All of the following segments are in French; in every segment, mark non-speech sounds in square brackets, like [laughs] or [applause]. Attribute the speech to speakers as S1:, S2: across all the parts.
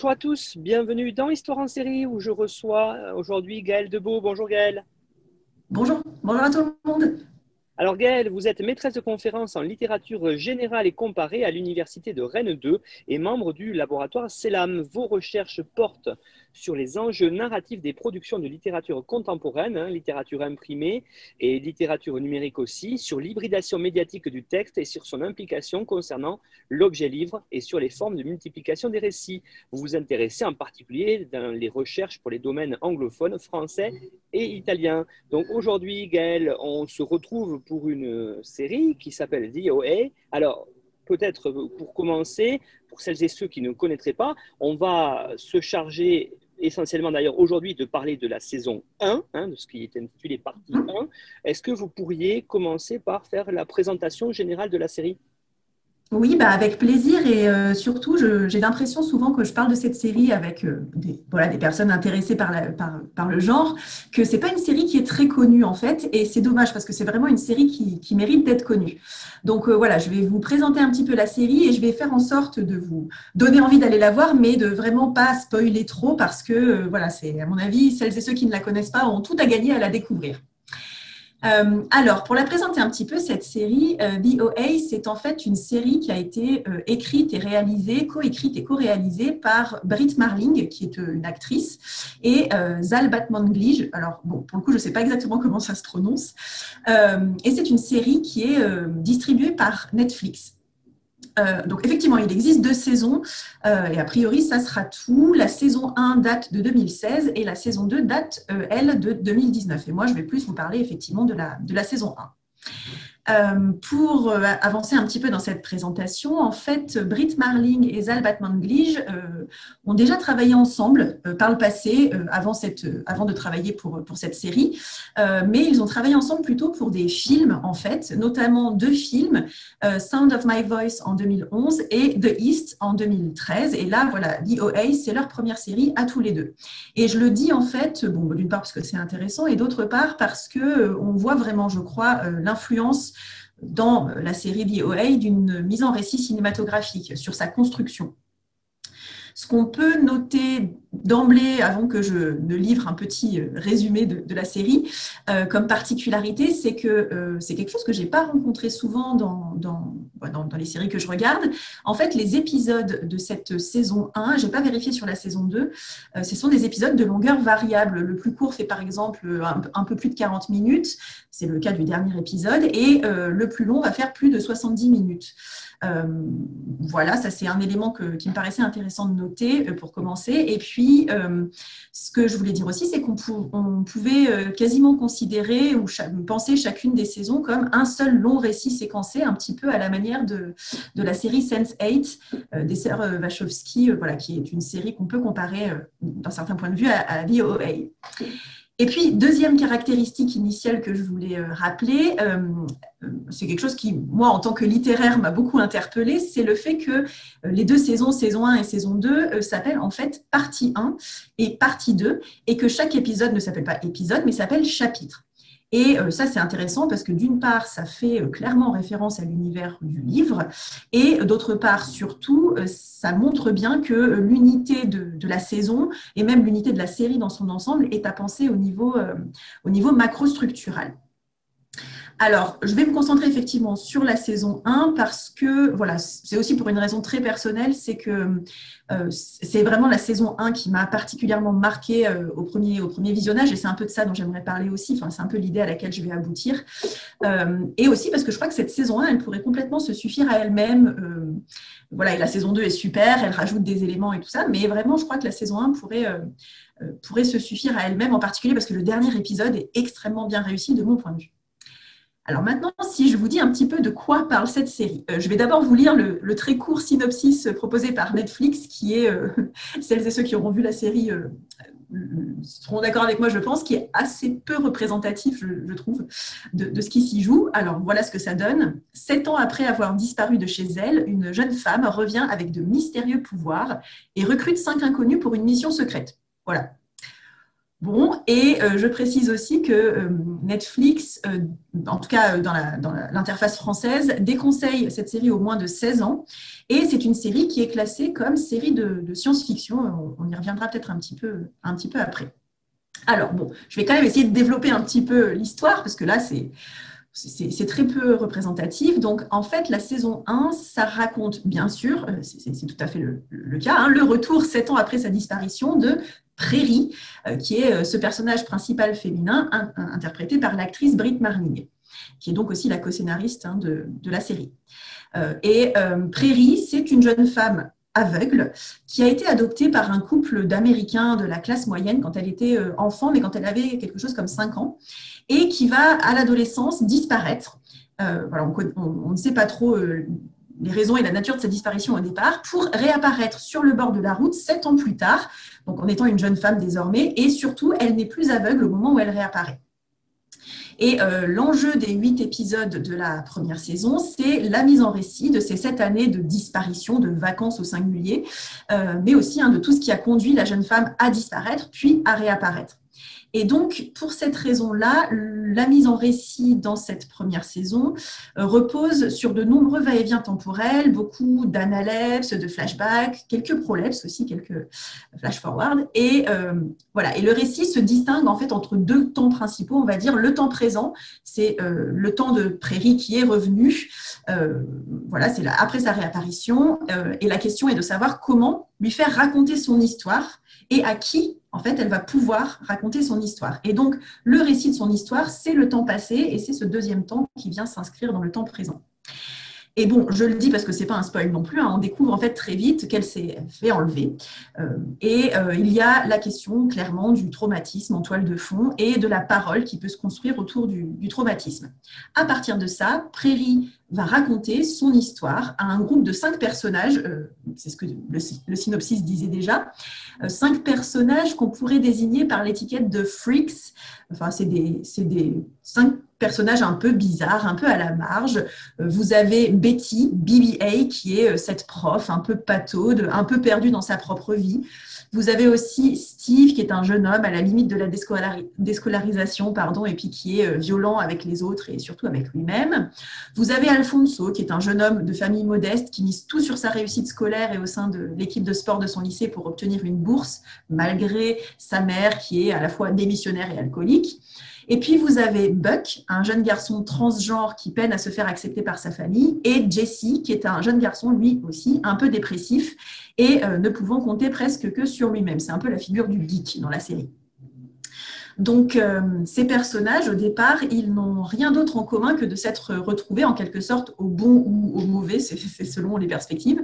S1: Bonjour à tous, bienvenue dans Histoire en série où je reçois euh, aujourd'hui Gaël Debeau. Bonjour Gaël.
S2: Bonjour, bonjour à tout le monde.
S1: Alors Gaël, vous êtes maîtresse de conférences en littérature générale et comparée à l'Université de Rennes 2 et membre du laboratoire CELAM. Vos recherches portent sur les enjeux narratifs des productions de littérature contemporaine, hein, littérature imprimée et littérature numérique aussi, sur l'hybridation médiatique du texte et sur son implication concernant l'objet livre et sur les formes de multiplication des récits. Vous vous intéressez en particulier dans les recherches pour les domaines anglophones, français et italien. Donc aujourd'hui, Gaël, on se retrouve pour une série qui s'appelle VOA. Alors, peut-être pour commencer, pour celles et ceux qui ne connaîtraient pas, on va se charger essentiellement d'ailleurs aujourd'hui de parler de la saison 1, hein, de ce qui est intitulé partie 1. Est-ce que vous pourriez commencer par faire la présentation générale de la série?
S2: Oui, bah avec plaisir et euh, surtout, j'ai l'impression souvent que je parle de cette série avec euh, des, voilà, des personnes intéressées par, le genre, que c'est pas une série qui est très connue en fait, et c'est dommage parce que c'est vraiment une série qui, qui mérite d'être connue. Donc euh, voilà, je vais vous présenter un petit peu la série et je vais faire en sorte de vous donner envie d'aller la voir, mais de vraiment pas spoiler trop parce que voilà, c'est à mon avis, celles et ceux qui ne la connaissent pas ont tout à gagner à la découvrir. Euh, alors, pour la présenter un petit peu, cette série, euh, VOA, c'est en fait une série qui a été euh, écrite et réalisée, co-écrite et co-réalisée par Britt Marling, qui est une actrice, et Zal Batman-Glige. Alors, bon, pour le coup, je ne sais pas exactement comment ça se prononce. et c'est une série qui est distribuée par Netflix. Euh, donc effectivement, il existe deux saisons euh, et a priori, ça sera tout. La saison 1 date de 2016 et la saison 2 date, euh, elle, de 2019. Et moi, je vais plus vous parler effectivement de la, de la saison 1. Euh, pour euh, avancer un petit peu dans cette présentation, en fait, Britt Marling et Zal Batman-Glige euh, ont déjà travaillé ensemble par le passé, avant, de travailler pour, pour cette série, mais ils ont travaillé ensemble plutôt pour des films, en fait, notamment deux films, Sound of My Voice en 2011 et The East en 2013. Et là, voilà, DOA, c'est leur première série à tous les deux. Et je le dis, en fait, bon, d'une part parce que c'est intéressant, et d'autre part parce que on voit vraiment, je crois, l'influence dans la série VOA d'une mise en récit cinématographique sur sa construction. Ce qu'on peut noter d'emblée, avant que je ne livre un petit euh, résumé de, la série, euh, comme particularité, c'est que euh, c'est quelque chose que je n'ai pas rencontré souvent dans, dans, dans, les séries que je regarde. En fait, les épisodes de cette saison 1, je n'ai pas vérifié sur la saison 2, ce sont des épisodes de longueur variable. Le plus court fait par exemple un, un peu plus de 40 minutes, c'est le cas du dernier épisode, et le plus long va faire plus de 70 minutes. Voilà, ça c'est un élément qui me paraissait intéressant de noter pour commencer. Et puis, euh, ce que je voulais dire aussi, c'est qu'on pouvait quasiment considérer ou penser chacune des saisons comme un seul long récit séquencé, un petit peu à la manière de, la série Sense8 des sœurs Wachowski, voilà, qui est une série qu'on peut comparer d'un certain point de vue à, à VOA. Et puis, deuxième caractéristique initiale que je voulais euh, rappeler, euh, euh, c'est quelque chose qui, moi, en tant que littéraire, m'a beaucoup interpellée, c'est le fait que les deux saisons, saison 1 et saison 2, s'appellent en fait partie 1 et partie 2, et que chaque épisode ne s'appelle pas épisode, mais s'appelle chapitre. Et euh, ça, c'est intéressant parce que d'une part, ça fait euh, clairement référence à l'univers du livre, et d'autre part, surtout, euh, ça montre bien que l'unité de, la saison et même l'unité de la série dans son ensemble est à penser au niveau, au niveau macro-structural. Alors, je vais me concentrer effectivement sur la saison 1 parce que, voilà, c'est aussi pour une raison très personnelle, c'est que euh, c'est vraiment la saison 1 qui m'a particulièrement marqué euh, au, premier, visionnage et c'est un peu de ça dont j'aimerais parler aussi, enfin, c'est un peu l'idée à laquelle je vais aboutir. Euh, et aussi parce que je crois que cette saison 1, elle pourrait complètement se suffire à elle-même. voilà, et la saison 2 est super, elle rajoute des éléments et tout ça, mais vraiment, je crois que la saison 1 pourrait, pourrait se suffire à elle-même, en particulier parce que le dernier épisode est extrêmement bien réussi de mon point de vue. Alors maintenant, si je vous dis un petit peu de quoi parle cette série, euh, je vais d'abord vous lire le, très court synopsis proposé par Netflix, qui est, euh, [laughs] celles et ceux qui auront vu la série euh, seront d'accord avec moi, je pense, qui est assez peu représentatif, je, trouve, de, de, ce qui s'y joue. Alors voilà ce que ça donne. Sept ans après avoir disparu de chez elle, une jeune femme revient avec de mystérieux pouvoirs et recrute cinq inconnus pour une mission secrète. Voilà, Bon, et euh, je précise aussi que euh, Netflix, euh, en tout cas dans l'interface française, déconseille cette série au moins de 16 ans. Et c'est une série qui est classée comme série de, science-fiction. On, y reviendra peut-être un, petit peu, après. Alors, bon, je vais quand même essayer de développer un petit peu l'histoire, parce que là, c'est c'est très peu représentatif. Donc, en fait, la saison 1, ça raconte, bien sûr, c'est tout à fait le, cas, hein, le retour sept ans après sa disparition de Prairie, euh, qui est euh, ce personnage principal féminin interprété par l'actrice Britt Marling, qui est donc aussi la co-scénariste hein, de, la série. Euh, et Prairie, c'est une jeune femme aveugle qui a été adoptée par un couple d'Américains de la classe moyenne quand elle était enfant, mais quand elle avait quelque chose comme 5 ans, et qui va à l'adolescence disparaître. on, ne sait pas trop les raisons et la nature de sa disparition au départ, pour réapparaître sur le bord de la route sept ans plus tard, donc en étant une jeune femme désormais, et surtout, elle n'est plus aveugle au moment où elle réapparaît. Et euh, l'enjeu des huit épisodes de la première saison, c'est la mise en récit de ces sept années de disparition, de vacances au singulier, euh, mais aussi hein, de tout ce qui a conduit la jeune femme à disparaître, puis à réapparaître. Et donc, pour cette raison-là, la mise en récit dans cette première saison euh, repose sur de nombreux va-et-vient temporels, beaucoup d'analepses, de flashbacks, quelques prolepses aussi, quelques flash-forward. Et euh, voilà. Et le récit se distingue en fait entre deux temps principaux. On va dire le temps présent, c'est euh, le temps de Prairie qui est revenu. voilà, c'est après sa réapparition. et la question est de savoir comment lui faire raconter son histoire et à qui en fait, elle va pouvoir raconter son histoire. Et donc, le récit de son histoire, c'est le temps passé et c'est ce deuxième temps qui vient s'inscrire dans le temps présent. Et bon, je le dis parce que ce n'est pas un spoil non plus, hein, on découvre en fait très vite qu'elle s'est fait enlever. Euh, et euh, il y a la question clairement du traumatisme en toile de fond et de la parole qui peut se construire autour du, traumatisme. À partir de ça, Prairie va raconter son histoire à un groupe de cinq personnages, euh, c'est ce que le, synopsis disait déjà, cinq personnages qu'on pourrait désigner par l'étiquette de freaks. Enfin, c'est des, des, cinq personnages un peu bizarres, un peu à la marge. Euh, vous avez Betty, BBA, qui est cette prof un peu pataude, un peu perdue dans sa propre vie. Vous avez aussi Steve, qui est un jeune homme à la limite de la déscolarisation, pardon, et puis qui est euh, violent avec les autres et surtout avec lui-même. Vous avez Alfonso, qui est un jeune homme de famille modeste qui mise tout sur sa réussite scolaire et au sein de l'équipe de sport de son lycée pour obtenir une bourse, malgré sa mère qui est à la fois démissionnaire et alcoolique. Et puis, vous avez Buck, un jeune garçon transgenre qui peine à se faire accepter par sa famille, et Jesse, qui est un jeune garçon, lui aussi, un peu dépressif et euh, ne pouvant compter presque que sur lui-même. C'est un peu la figure du geek dans la série. Donc, euh, ces personnages, au départ, ils n'ont rien d'autre en commun que de s'être retrouvés en quelque sorte au bon ou au mauvais, c'est selon les perspectives,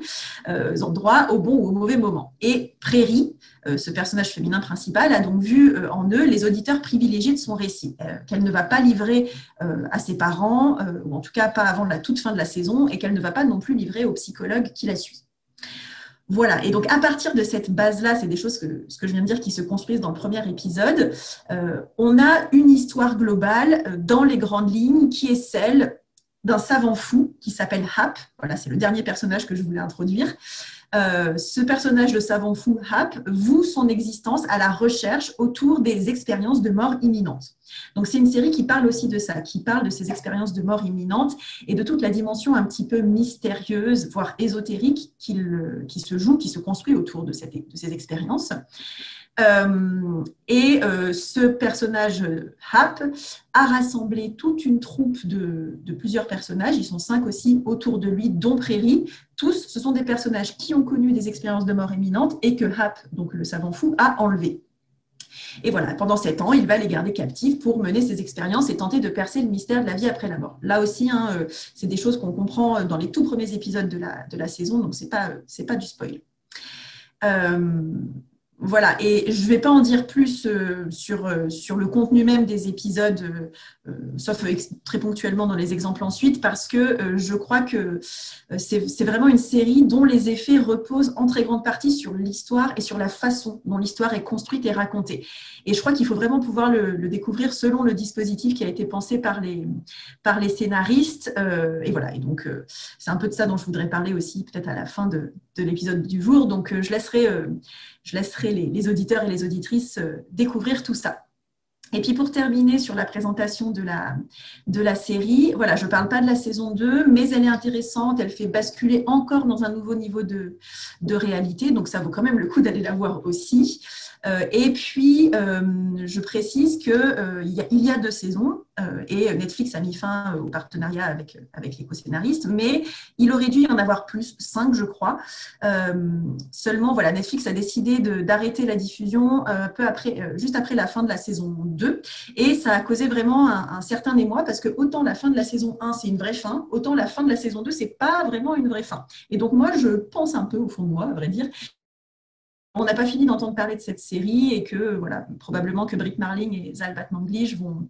S2: euh, endroits, au bon ou au mauvais moment. Et Prairie, euh, ce personnage féminin principal, a donc vu en eux les auditeurs privilégiés de son récit, qu'elle ne va pas livrer à ses parents, ou en tout cas pas avant la toute fin de la saison, et qu'elle ne va pas non plus livrer au psychologue qui la suit. Voilà, et donc à partir de cette base-là, c'est des choses que ce que je viens de dire qui se construisent dans le premier épisode, euh, on a une histoire globale euh, dans les grandes lignes qui est celle d'un savant fou qui s'appelle Hap. Voilà, c'est le dernier personnage que je voulais introduire. Euh, ce personnage de savant fou, Hap, voue son existence à la recherche autour des expériences de mort imminente. Donc c'est une série qui parle aussi de ça, qui parle de ces expériences de mort imminente et de toute la dimension un petit peu mystérieuse, voire ésotérique qui, qui se joue, qui se construit autour de, cette, de ces expériences. Euh, et euh, ce personnage Hap a rassemblé toute une troupe de, plusieurs personnages, ils sont cinq aussi autour de lui, dont Prairie. Tous, ce sont des personnages qui ont connu des expériences de mort imminente et que Hap, donc le savant fou, a enlevé. Et voilà, pendant sept ans, il va les garder captifs pour mener ses expériences et tenter de percer le mystère de la vie après la mort. Là aussi, hein, euh, c'est des choses qu'on comprend dans les tout premiers épisodes de la, saison, donc ce n'est pas du spoil. Voilà, et je ne vais pas en dire plus euh, sur, euh, sur le contenu même des épisodes, euh, sauf très ponctuellement dans les exemples ensuite, parce que je crois que c'est vraiment une série dont les effets reposent en très grande partie sur l'histoire et sur la façon dont l'histoire est construite et racontée. Et je crois qu'il faut vraiment pouvoir le, découvrir selon le dispositif qui a été pensé par les, par les scénaristes. et voilà, et donc c'est un peu de ça dont je voudrais parler aussi peut-être à la fin de, de l'épisode du jour. Donc je laisserai je laisserai les, auditeurs et les auditrices euh, découvrir tout ça. Et puis pour terminer sur la présentation de la, série, voilà, je ne parle pas de la saison 2, mais elle est intéressante, elle fait basculer encore dans un nouveau niveau de réalité, donc ça vaut quand même le coup d'aller la voir aussi. Euh, et puis, euh, je précise qu'il euh, y, y a deux saisons et Netflix a mis fin au partenariat avec, avec les co-scénaristes, mais il aurait dû y en avoir plus, cinq, je crois. seulement, voilà, Netflix a décidé d'arrêter la diffusion peu après, juste après la fin de la saison 2 et ça a causé vraiment un, certain émoi parce que autant la fin de la saison 1, c'est une vraie fin, autant la fin de la saison 2, c'est pas vraiment une vraie fin. Et donc, moi, je pense un peu au fond de moi, à vrai dire, on n'a pas fini d'entendre parler de cette série et que voilà, probablement que Britt Marling et Zalbat Manglish vont,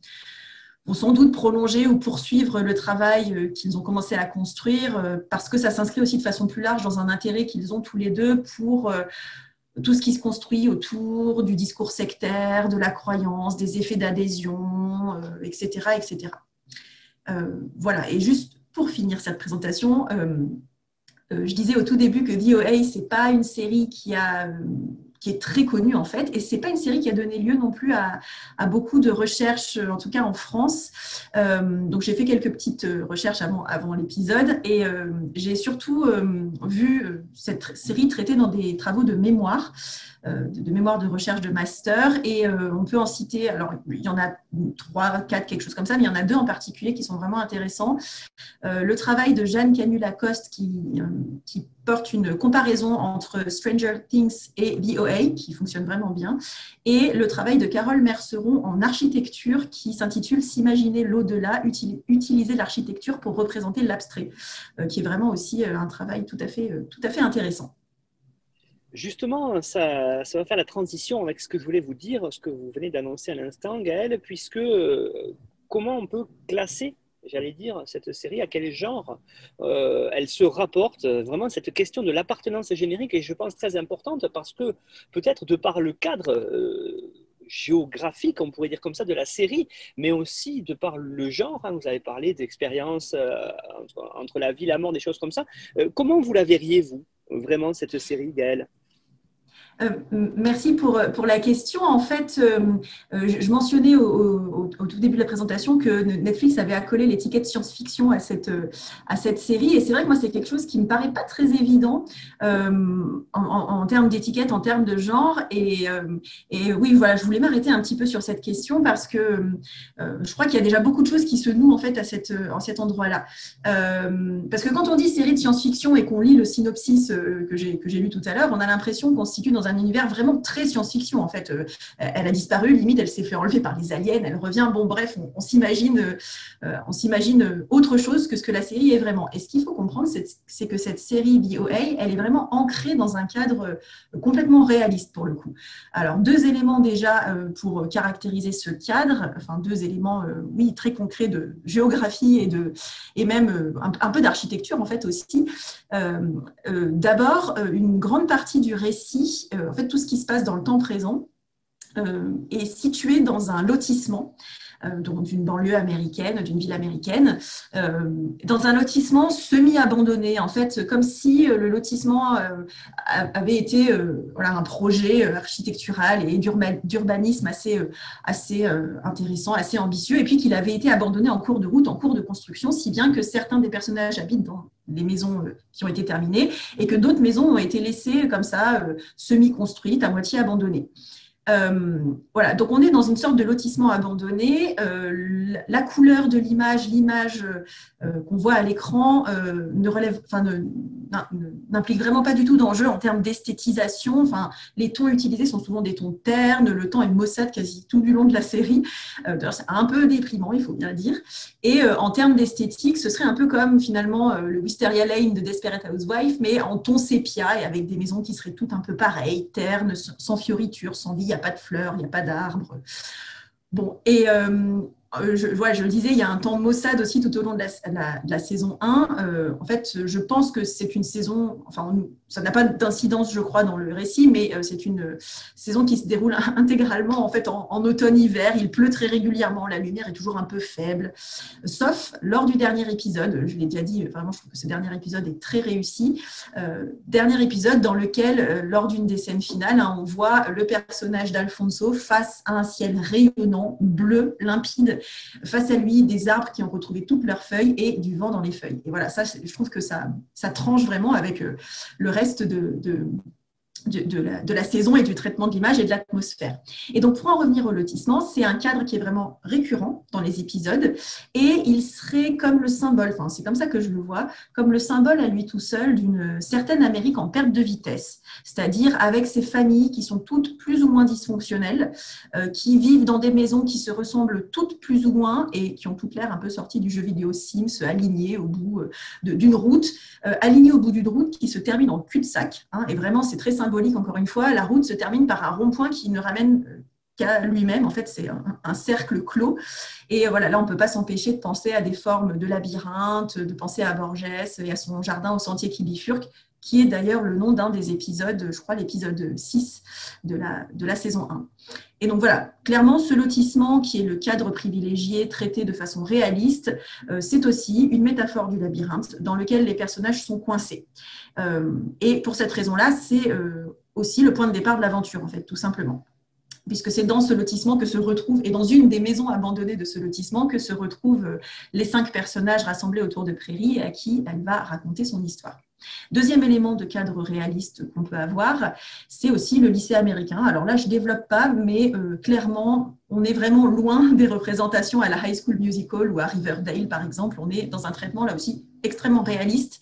S2: vont sans doute prolonger ou poursuivre le travail euh, qu'ils ont commencé à construire euh, parce que ça s'inscrit aussi de façon plus large dans un intérêt qu'ils ont tous les deux pour euh, tout ce qui se construit autour du discours sectaire, de la croyance, des effets d'adhésion, etc. etc. voilà, et juste pour finir cette présentation, je disais au tout début que VOA, ce n'est pas une série qui, a, qui est très connue en fait, et ce n'est pas une série qui a donné lieu non plus à, beaucoup de recherches, en tout cas en France. Euh, donc j'ai fait quelques petites euh, recherches avant, avant l'épisode, et j'ai surtout vu cette série traitée dans des travaux de mémoire. Euh, de, mémoire de recherche de master. Et euh, on peut en citer, alors il y en a trois, quatre, quelque chose comme ça, mais il y en a deux en particulier qui sont vraiment intéressants. Euh, le travail de Jeanne Canu-Lacoste qui, qui porte une comparaison entre Stranger Things et VOA, qui fonctionne vraiment bien, et le travail de Carole Merceron en architecture qui s'intitule S'imaginer l'au-delà, utiliser l'architecture pour représenter l'abstrait, qui est vraiment aussi un travail tout à fait, tout à fait intéressant.
S1: Justement, ça, va faire la transition avec ce que je voulais vous dire, ce que vous venez d'annoncer à l'instant, Gaël, puisque euh, comment on peut classer, j'allais dire, cette série, à quel genre euh, elle se rapporte, vraiment cette question de l'appartenance générique est, je pense, très importante parce que peut-être de par le cadre euh, géographique, on pourrait dire comme ça, de la série, mais aussi de par le genre. Hein, vous avez parlé d'expériences entre, entre, la vie, la mort, des choses comme ça. comment vous la verriez, vous, vraiment, cette série, Gaëlle
S2: euh, merci pour, pour la question. En fait, euh, euh, je mentionnais au, tout début de la présentation que Netflix avait accolé l'étiquette science-fiction à cette, à cette série. Et c'est vrai que moi, c'est quelque chose qui me paraît pas très évident en, termes d'étiquette, en termes de genre. Et, et, oui, voilà, je voulais m'arrêter un petit peu sur cette question parce que je crois qu'il y a déjà beaucoup de choses qui se nouent en fait à, cette, en cet endroit-là. parce que quand on dit série de science-fiction et qu'on lit le synopsis que j'ai lu tout à l'heure, on a l'impression qu'on se situe dans un univers vraiment très science-fiction. En fait, euh, elle a disparu, limite, elle s'est fait enlever par les aliens, elle revient. Bon, bref, on, s'imagine, euh, on s'imagine autre chose que ce que la série est vraiment. Et ce qu'il faut comprendre, c'est que cette série BOA, elle est vraiment ancrée dans un cadre complètement réaliste pour le coup. Alors, deux éléments déjà euh, pour caractériser ce cadre, enfin deux éléments, oui, très concrets de géographie et de et même un, peu d'architecture en fait aussi. D'abord, une grande partie du récit en fait, tout ce qui se passe dans le temps présent euh, est situé dans un lotissement euh, d'une banlieue américaine, d'une ville américaine, euh, dans un lotissement semi-abandonné, en fait, comme si le lotissement avait été voilà, un projet architectural et d'urbanisme assez, assez intéressant, assez ambitieux, et puis qu'il avait été abandonné en cours de route, en cours de construction, si bien que certains des personnages habitent dans les maisons euh, qui ont été terminées et que d'autres maisons ont été laissées comme ça, euh, semi-construites, à moitié abandonnées. Euh, voilà, donc on est dans une sorte de lotissement abandonné. la couleur de l'image, l'image qu'on voit à l'écran, ne relève, enfin, n'implique vraiment pas du tout d'enjeu en termes d'esthétisation. Enfin, les tons utilisés sont souvent des tons ternes, le temps est maussade quasi tout du long de la série. Euh, c'est un peu déprimant, il faut bien le dire. Et euh, en termes d'esthétique, ce serait un peu comme finalement euh, le Wisteria Lane de Desperate Housewife, mais en ton sépia et avec des maisons qui seraient toutes un peu pareilles, ternes, sans fioritures, sans vie, il n'y a pas de fleurs, il n'y a pas d'arbres. Bon, et euh, je, le disais, il y a un temps maussade aussi tout au long de la, saison 1. Euh, en fait, je pense que c'est une saison, enfin, ça n'a pas d'incidence, je crois, dans le récit, mais euh, c'est une saison qui se déroule [laughs] intégralement en fait en, automne-hiver. Il pleut très régulièrement, la lumière est toujours un peu faible, sauf lors du dernier épisode. Je l'ai déjà dit, vraiment, je trouve que ce dernier épisode est très réussi. dernier épisode dans lequel, lors d'une des scènes finales, hein, on voit le personnage d'Alfonso face à un ciel rayonnant, bleu, limpide face à lui des arbres qui ont retrouvé toutes leurs feuilles et du vent dans les feuilles. Et voilà, ça, je trouve que ça, tranche vraiment avec euh, le reste de, la, saison et du traitement de l'image et de l'atmosphère. Et donc, pour en revenir au lotissement, c'est un cadre qui est vraiment récurrent dans les épisodes et il serait comme le symbole, enfin, c'est comme ça que je le vois, comme le symbole à lui tout seul d'une certaine Amérique en perte de vitesse, c'est-à-dire avec ces familles qui sont toutes plus ou moins dysfonctionnelles, euh, qui vivent dans des maisons qui se ressemblent toutes plus ou moins et qui ont toutes l'air un peu sorties du jeu vidéo Sims, alignées au bout euh, d'une route, euh, alignées au bout d'une route qui se termine en cul-de-sac. Hein, et vraiment, c'est très symbolique encore une fois, la route se termine par un rond-point qui ne ramène euh, qu'à lui-même. En fait, c'est un, cercle clos. Et voilà, là, on ne peut pas s'empêcher de penser à des formes de labyrinthe, de penser à Borges et à son jardin au sentier qui bifurque, qui est d'ailleurs le nom d'un des épisodes, je crois l'épisode 6 de la, de la saison 1. Et donc voilà, clairement, ce lotissement qui est le cadre privilégié traité de façon réaliste, euh, c'est aussi une métaphore du labyrinthe dans lequel les personnages sont coincés. Euh, et pour cette raison-là, c'est euh, aussi le point de départ de l'aventure, en fait, tout simplement puisque c'est dans ce lotissement que se retrouvent, et dans une des maisons abandonnées de ce lotissement, que se retrouvent les cinq personnages rassemblés autour de Prairie et à qui elle va raconter son histoire. Deuxième élément de cadre réaliste qu'on peut avoir, c'est aussi le lycée américain. Alors là, je ne développe pas, mais euh, clairement, on est vraiment loin [laughs] des représentations à la High School Musical ou à Riverdale, par exemple. On est dans un traitement là aussi extrêmement réaliste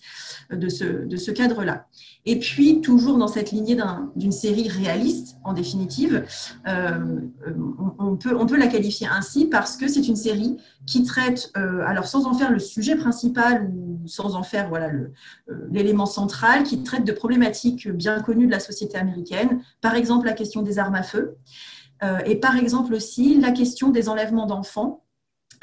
S2: de ce, de ce cadre-là. Et puis, toujours dans cette lignée d'une série réaliste, en définitive, euh, on, peut, on peut la qualifier ainsi parce que c'est une série qui traite, euh, alors sans en faire le sujet principal ou sans en faire voilà euh, l'élément central, qui traite de problématiques bien connues de la société américaine, par exemple la question des armes à feu, et par exemple aussi la question des enlèvements d'enfants,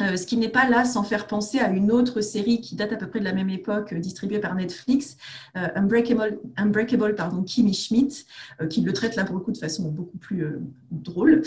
S2: euh, ce qui n'est pas là sans faire penser à une autre série qui date à peu près de la même époque, euh, distribuée par Netflix, euh, Unbreakable, Unbreakable pardon, Schmidt, qui le traite là pour le coup de façon beaucoup plus drôle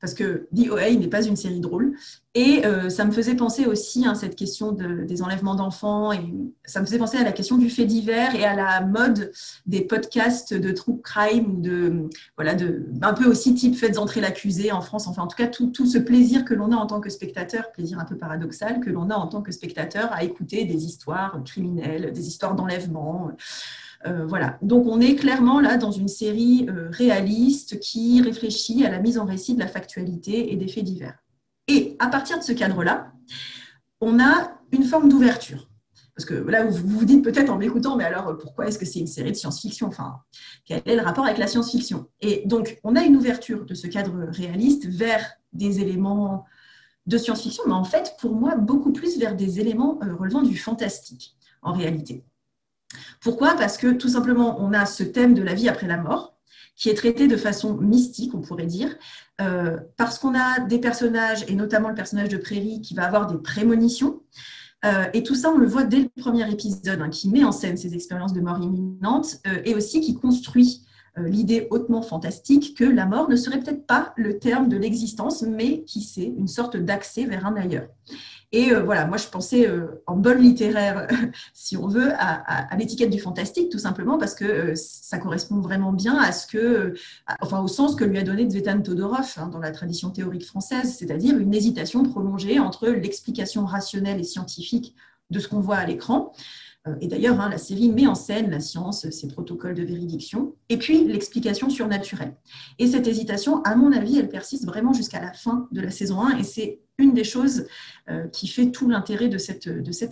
S2: parce que DOA n'est pas une série drôle. Et euh, ça me faisait penser aussi à hein, cette question des enlèvements d'enfants, et ça me faisait penser à la question du fait divers et à la mode des podcasts de true crime, de, voilà, de, un peu aussi type Faites entrer l'accusé en France, enfin en tout cas tout, tout ce plaisir que l'on a en tant que spectateur, plaisir un peu paradoxal, que l'on a en tant que spectateur à écouter des histoires criminelles, des histoires d'enlèvement. Euh, voilà. Donc on est clairement là dans une série euh, réaliste qui réfléchit à la mise en récit de la factualité et des faits divers. Et à partir de ce cadre-là, on a une forme d'ouverture. Parce que là, vous vous dites peut-être en m'écoutant, mais alors pourquoi est-ce que c'est une série de science-fiction? Enfin, quel est le rapport avec la science-fiction? Et donc, on a une ouverture de ce cadre réaliste vers des éléments de science-fiction, mais en fait, pour moi, beaucoup plus vers des éléments euh, relevant du fantastique, en réalité. Pourquoi? Parce que tout simplement, on a ce thème de la vie après la mort qui est traité de façon mystique, on pourrait dire, euh, parce qu'on a des personnages, et notamment le personnage de Prairie, qui va avoir des prémonitions. Euh, et tout ça, on le voit dès le premier épisode, hein, qui met en scène ces expériences de mort imminente, euh, et aussi qui construit l'idée hautement fantastique que la mort ne serait peut-être pas le terme de l'existence, mais qui c'est une sorte d'accès vers un ailleurs. Et euh, voilà, moi je pensais euh, en bonne littéraire, [laughs] si on veut, à, l'étiquette du fantastique, tout simplement parce que euh, ça correspond vraiment bien à ce enfin au sens que lui a donné Zvetan Todorov hein, dans la tradition théorique française, c'est-à-dire une hésitation prolongée entre l'explication rationnelle et scientifique de ce qu'on voit à l'écran. Et d'ailleurs, hein, la série met en scène la science, ses protocoles de véridiction, et puis l'explication surnaturelle. Et cette hésitation, à mon avis, elle persiste vraiment jusqu'à la fin de la saison 1, et c'est une des choses euh, qui fait tout l'intérêt de cette,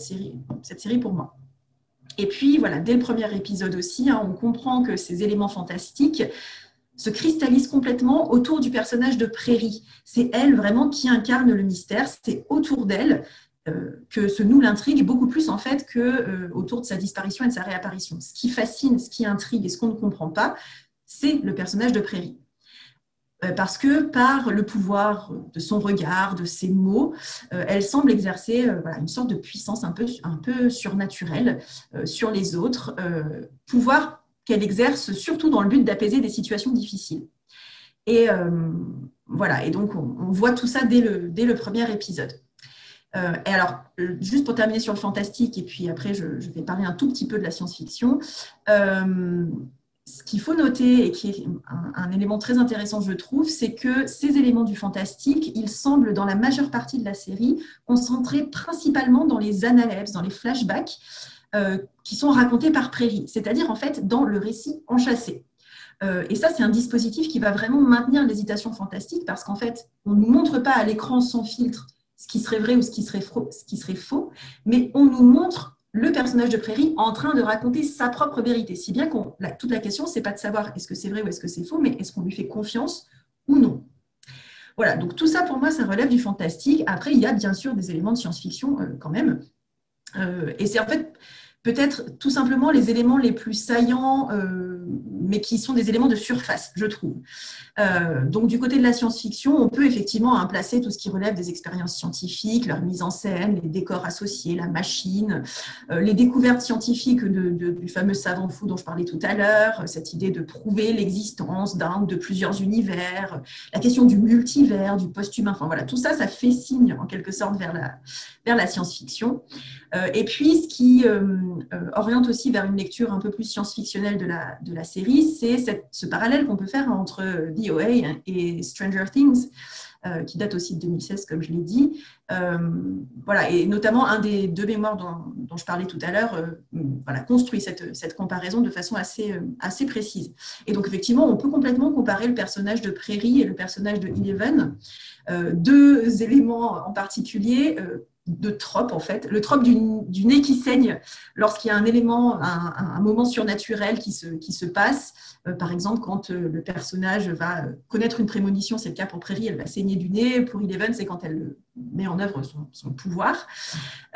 S2: série, cette série pour moi. Et puis, voilà, dès le premier épisode aussi, hein, on comprend que ces éléments fantastiques se cristallisent complètement autour du personnage de Prairie. C'est elle vraiment qui incarne le mystère, c'est autour d'elle euh, que se noue l'intrigue, beaucoup plus en fait que euh, autour de sa disparition et de sa réapparition. Ce qui fascine, ce qui intrigue et ce qu'on ne comprend pas, c'est le personnage de Prairie. Euh, parce que par le pouvoir de son regard, de ses mots, elle semble exercer une sorte de puissance un peu, un peu surnaturelle sur les autres, pouvoir qu'elle exerce surtout dans le but d'apaiser des situations difficiles. Et voilà, et donc on, voit tout ça dès le, dès le premier épisode. Et alors, juste pour terminer sur le fantastique, et puis après je, vais parler un tout petit peu de la science-fiction, ce qu'il faut noter et qui est un, élément très intéressant, je trouve, c'est que ces éléments du fantastique, ils semblent dans la majeure partie de la série concentrés principalement dans les analepses, dans les flashbacks euh, qui sont racontés par Prairie, c'est-à-dire en fait dans le récit enchâssé. Euh, et ça, c'est un dispositif qui va vraiment maintenir l'hésitation fantastique parce qu'en fait, on ne nous montre pas à l'écran sans filtre ce qui serait vrai ou ce qui serait, faux, ce qui serait faux, mais on nous montre le personnage de Prairie en train de raconter sa propre vérité. Si bien que toute la question, c'est pas de savoir est-ce que c'est vrai ou est-ce que c'est faux, mais est-ce qu'on lui fait confiance ou non. Voilà, donc tout ça pour moi, ça relève du fantastique. Après, il y a bien sûr des éléments de science-fiction euh, quand même. Euh, et c'est en fait peut-être tout simplement les éléments les plus saillants, euh, mais qui sont des éléments de surface, je trouve. Euh, donc du côté de la science-fiction, on peut effectivement hein, placer tout ce qui relève des expériences scientifiques, leur mise en scène, les décors associés, la machine, euh, les découvertes scientifiques du fameux savant fou dont je parlais tout à l'heure, cette idée de prouver l'existence d'un ou de plusieurs univers, la question du multivers, du post-humain, enfin voilà, tout ça, ça fait signe en quelque sorte vers la, vers la science-fiction. Et puis ce qui euh, oriente aussi vers une lecture un peu plus science-fictionnelle de la, série, c'est ce parallèle qu'on peut faire entre VOA et Stranger Things, euh, qui date aussi de 2016, comme je l'ai dit. Euh, voilà, et notamment un des deux mémoires dont, je parlais tout à l'heure construit cette, cette, comparaison de façon assez, assez précise. Et donc, effectivement, on peut complètement comparer le personnage de Prairie et le personnage de Eleven, deux éléments en particulier de trope en fait, le trope du, nez qui saigne lorsqu'il y a un élément, un, moment surnaturel qui se, qui se passe. Euh, par exemple, quand euh, le personnage va connaître une prémonition, c'est le cas pour Prairie, elle va saigner du nez. Pour Eleven, c'est quand elle met en œuvre son, pouvoir.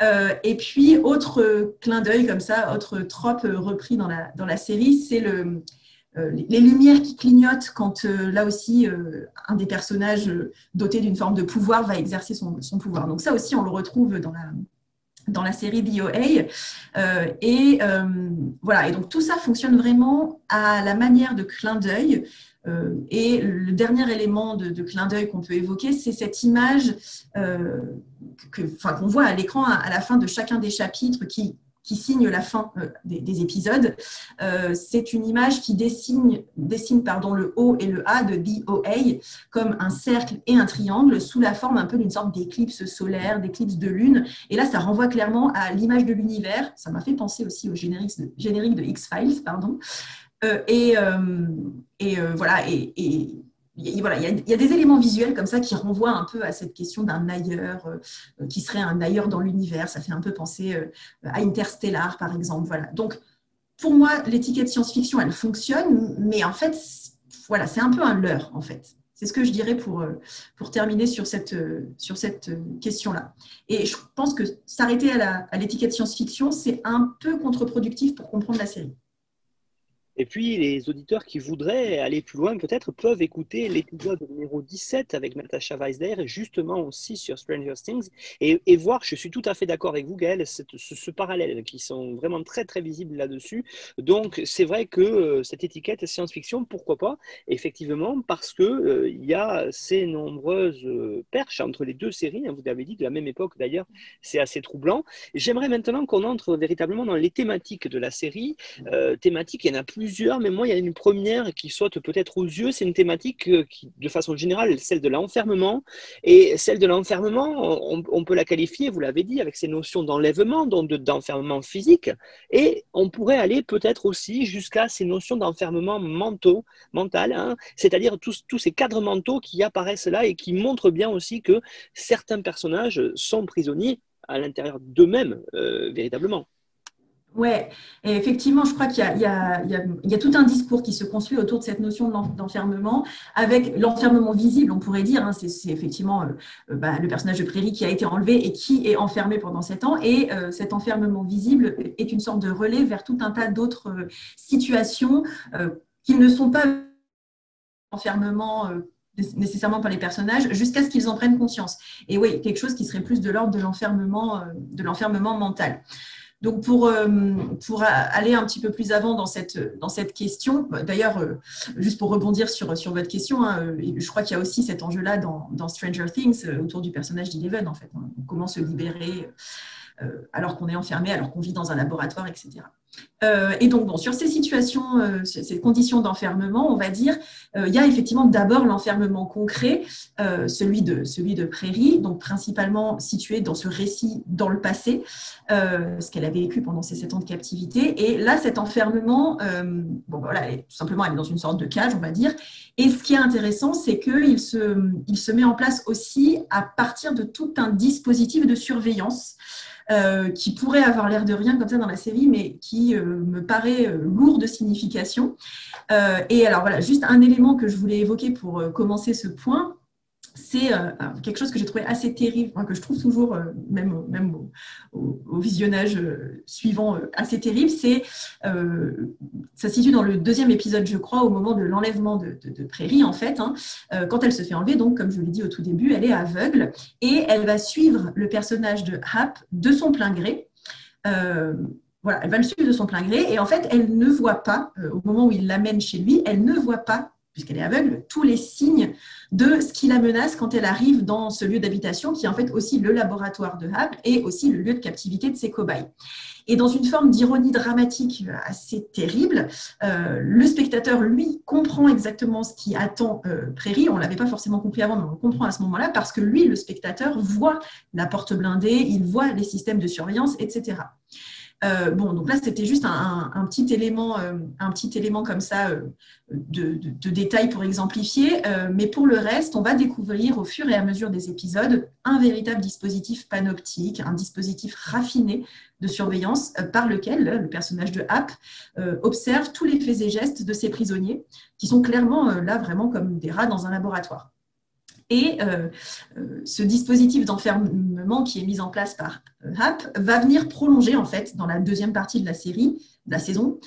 S2: Euh, et puis, autre clin d'œil comme ça, autre trope repris dans la, dans la série, c'est le, euh, les lumières qui clignotent quand euh, là aussi euh, un des personnages doté d'une forme de pouvoir va exercer son, pouvoir. Donc ça aussi on le retrouve dans la, dans la série BOA. et voilà, et donc tout ça fonctionne vraiment à la manière de clin d'œil. et le dernier élément de, clin d'œil qu'on peut évoquer, c'est cette image qu'on voit à l'écran à, la fin de chacun des chapitres qui, qui signe la fin euh, des, épisodes. Euh, c'est une image qui dessine, dessine pardon, le O et le A de DOA comme un cercle et un triangle sous la forme un peu d'une sorte d'éclipse solaire, d'éclipse de lune. Et là, ça renvoie clairement à l'image de l'univers. Ça m'a fait penser aussi au générique de, X-Files, pardon. Euh, et, voilà, et il, voilà, il, y a, des éléments visuels comme ça qui renvoient un peu à cette question d'un ailleurs, euh, qui serait un ailleurs dans l'univers. Ça fait un peu penser euh, à Interstellar, par exemple. Voilà. Donc, pour moi, l'étiquette science-fiction, elle fonctionne, mais en fait, voilà, c'est un peu un leurre, en fait. C'est ce que je dirais pour, euh, pour terminer sur cette, sur cette question-là. Et je pense que s'arrêter à l'étiquette science-fiction, c'est un peu contre-productif pour comprendre la série.
S1: Et puis, les auditeurs qui voudraient aller plus loin, peut-être, peuvent écouter l'épisode numéro 17 avec Natasha Weisder, justement aussi sur Stranger Things, et, voir, je suis tout à fait d'accord avec vous, Gaël, ce, parallèle, qui sont vraiment très, très visibles là-dessus. Donc, c'est vrai que euh, cette étiquette science-fiction, pourquoi pas? Effectivement, parce qu'il euh, y a ces nombreuses euh, perches entre les deux séries, hein, vous avez dit, de la même époque d'ailleurs, c'est assez troublant. J'aimerais maintenant qu'on entre véritablement dans les thématiques de la série. thématiques, il y en a plus plusieurs, mais moi, il y a une première qui saute peut-être aux yeux. C'est une thématique euh, qui, de façon générale, celle de l'enfermement. Et celle de l'enfermement, on, peut la qualifier, vous l'avez dit, avec ces notions d'enlèvement, donc d'enfermement physique. Et on pourrait aller peut-être aussi jusqu'à ces notions d'enfermement mental, hein. c'est-à-dire tous, tous ces cadres mentaux qui apparaissent là et qui montrent bien aussi que certains personnages sont prisonniers à l'intérieur d'eux-mêmes, euh, véritablement.
S2: Ouais, et effectivement, je crois qu'il y, a, tout un discours qui se construit autour de cette notion d'enfermement, avec l'enfermement visible, on pourrait dire. Hein, c'est effectivement euh, bah, le personnage de Prairie qui a été enlevé et qui est enfermé pendant sept ans. Et euh, cet enfermement visible est une sorte de relais vers tout un tas d'autres euh, situations euh, qui ne sont pas enfermement nécessairement par les personnages, jusqu'à ce qu'ils en prennent conscience. Et oui, quelque chose qui serait plus de l'ordre de l'enfermement mental. Donc, pour, euh, aller un petit peu plus avant dans cette, question, d'ailleurs, euh, juste pour rebondir sur, votre question, hein, euh, je crois qu'il y a aussi cet enjeu-là dans, Stranger Things autour du personnage d'Eleven, en fait. Comment se libérer alors qu'on est enfermé, alors qu'on vit dans un laboratoire, etc. Euh, et donc, bon, sur ces situations, euh, ces conditions d'enfermement, on va dire, euh, il y a effectivement d'abord l'enfermement concret, celui, de, celui de Prairie, donc principalement situé dans ce récit dans le passé, ce qu'elle a vécu pendant ces sept ans de captivité. Et là, cet enfermement, bon, voilà, tout simplement, elle est dans une sorte de cage, on va dire. Et ce qui est intéressant, c'est qu'il se, il se met en place aussi à partir de tout un dispositif de surveillance. Euh, qui pourrait avoir l'air de rien comme ça dans la série, mais qui euh, me paraît euh, lourd de signification. et alors voilà, juste un élément que je voulais évoquer pour commencer ce point, c'est euh, quelque chose que j'ai trouvé assez terrible, que je trouve toujours, euh, même, même au, visionnage euh, suivant, assez terrible. C'est, ça se situe dans le deuxième épisode, je crois, au moment de l'enlèvement de, Prairie, en fait. Hein. quand elle se fait enlever, donc, comme je l'ai dit au tout début, elle est aveugle et elle va suivre le personnage de Hap de son plein gré. voilà, elle va le suivre de son plein gré et en fait, elle ne voit pas, au moment où il l'amène chez lui, elle ne voit pas puisqu'elle est aveugle, tous les signes de ce qui la menace quand elle arrive dans ce lieu d'habitation, qui est en fait aussi le laboratoire de Hab et aussi le lieu de captivité de ses cobayes. Et dans une forme d'ironie dramatique assez terrible, euh, le spectateur, lui, comprend exactement ce qui attend euh, Prairie. On ne l'avait pas forcément compris avant, mais on le comprend à ce moment-là, parce que lui, le spectateur, voit la porte blindée, il voit les systèmes de surveillance, etc. Euh, bon, donc là, c'était juste un, petit élément, euh, petit élément comme ça euh, de, détail pour exemplifier. mais pour le reste, on va découvrir au fur et à mesure des épisodes un véritable dispositif panoptique, un dispositif raffiné de surveillance par lequel le personnage de App observe tous les faits et gestes de ses prisonniers, qui sont clairement là vraiment comme des rats dans un laboratoire. Et euh, euh, ce dispositif d'enfermement qui est mis en place par euh, HAP va venir prolonger, en fait, dans la deuxième partie de la série, de la saison,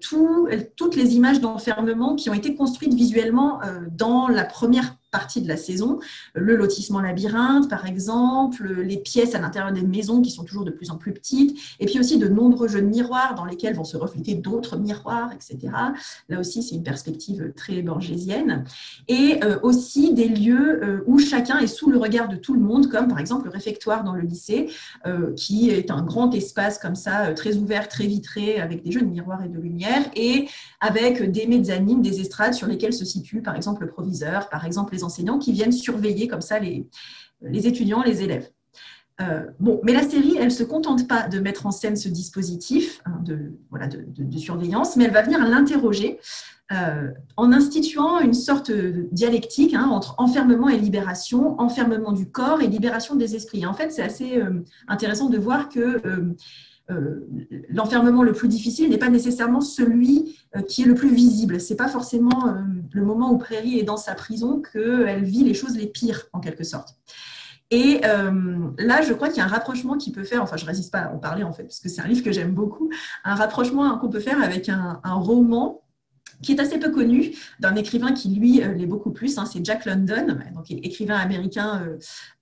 S2: toutes les images d'enfermement qui ont été construites visuellement dans la première partie de la saison. Le lotissement labyrinthe, par exemple, les pièces à l'intérieur des maisons qui sont toujours de plus en plus petites, et puis aussi de nombreux jeux de miroirs dans lesquels vont se refléter d'autres miroirs, etc. Là aussi, c'est une perspective très borgésienne. Et euh, aussi des lieux euh, où chacun est sous le regard de tout le monde, comme par exemple le réfectoire dans le lycée, euh, qui est un grand espace comme ça, très ouvert, très vitré, avec des jeux de miroirs et de lumière, et avec des mezzanines, des estrades sur lesquelles se situe par exemple le proviseur, par exemple les qui viennent surveiller comme ça les, les étudiants, les élèves. Euh, bon, mais la série, elle se contente pas de mettre en scène ce dispositif hein, de, voilà, de, surveillance, mais elle va venir l'interroger euh, en instituant une sorte de dialectique hein, entre enfermement et libération, enfermement du corps et libération des esprits. en fait, c'est assez euh, intéressant de voir que l'enfermement le plus difficile n'est pas nécessairement celui euh, qui est le plus visible. C'est pas forcément euh, le moment où Prairie est dans sa prison qu'elle vit les choses les pires, en quelque sorte. Et là, je crois qu'il y a un rapprochement qui peut faire, enfin, je résiste pas à en parler en fait, parce que c'est un livre que j'aime beaucoup, un rapprochement qu'on peut faire avec un roman qui est assez peu connu, d'un écrivain qui, lui, euh, l'est beaucoup plus. Hein, c'est Jack London, donc écrivain américain euh,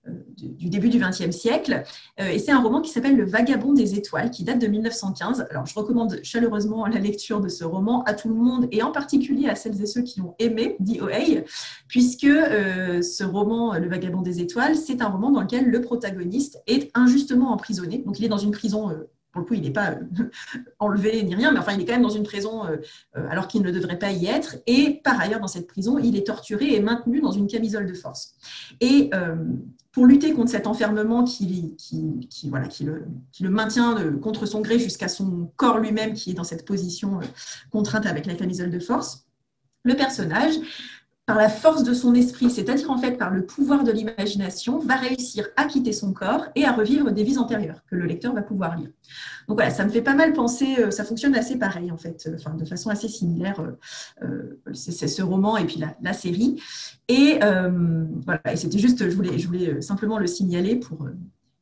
S2: euh, du début du XXe siècle. et c'est un roman qui s'appelle Le Vagabond des étoiles, qui date de 1915. Alors, je recommande chaleureusement la lecture de ce roman à tout le monde, et en particulier à celles et ceux qui ont aimé DOA, puisque ce roman, Le Vagabond des étoiles, c'est un roman dans lequel le protagoniste est injustement emprisonné. Donc, il est dans une prison pour le coup, il n'est pas euh, [laughs] enlevé ni rien, mais enfin, il est quand même dans une prison euh, euh, alors qu'il ne devrait pas y être. Et par ailleurs, dans cette prison, il est torturé et maintenu dans une camisole de force. Et pour lutter contre cet enfermement qui, qui, voilà, qui, le, qui le, maintient contre son gré jusqu'à son corps lui-même qui est dans cette position contrainte avec la camisole de force, le personnage par la force de son esprit, c'est-à-dire en fait par le pouvoir de l'imagination, va réussir à quitter son corps et à revivre des vies antérieures que le lecteur va pouvoir lire. Donc voilà, ça me fait pas mal penser, euh, ça fonctionne assez pareil en fait, enfin, de façon assez similaire, euh, euh, c'est ce roman et puis la, série. Et voilà, et c'était juste, je voulais, je voulais simplement le signaler pour,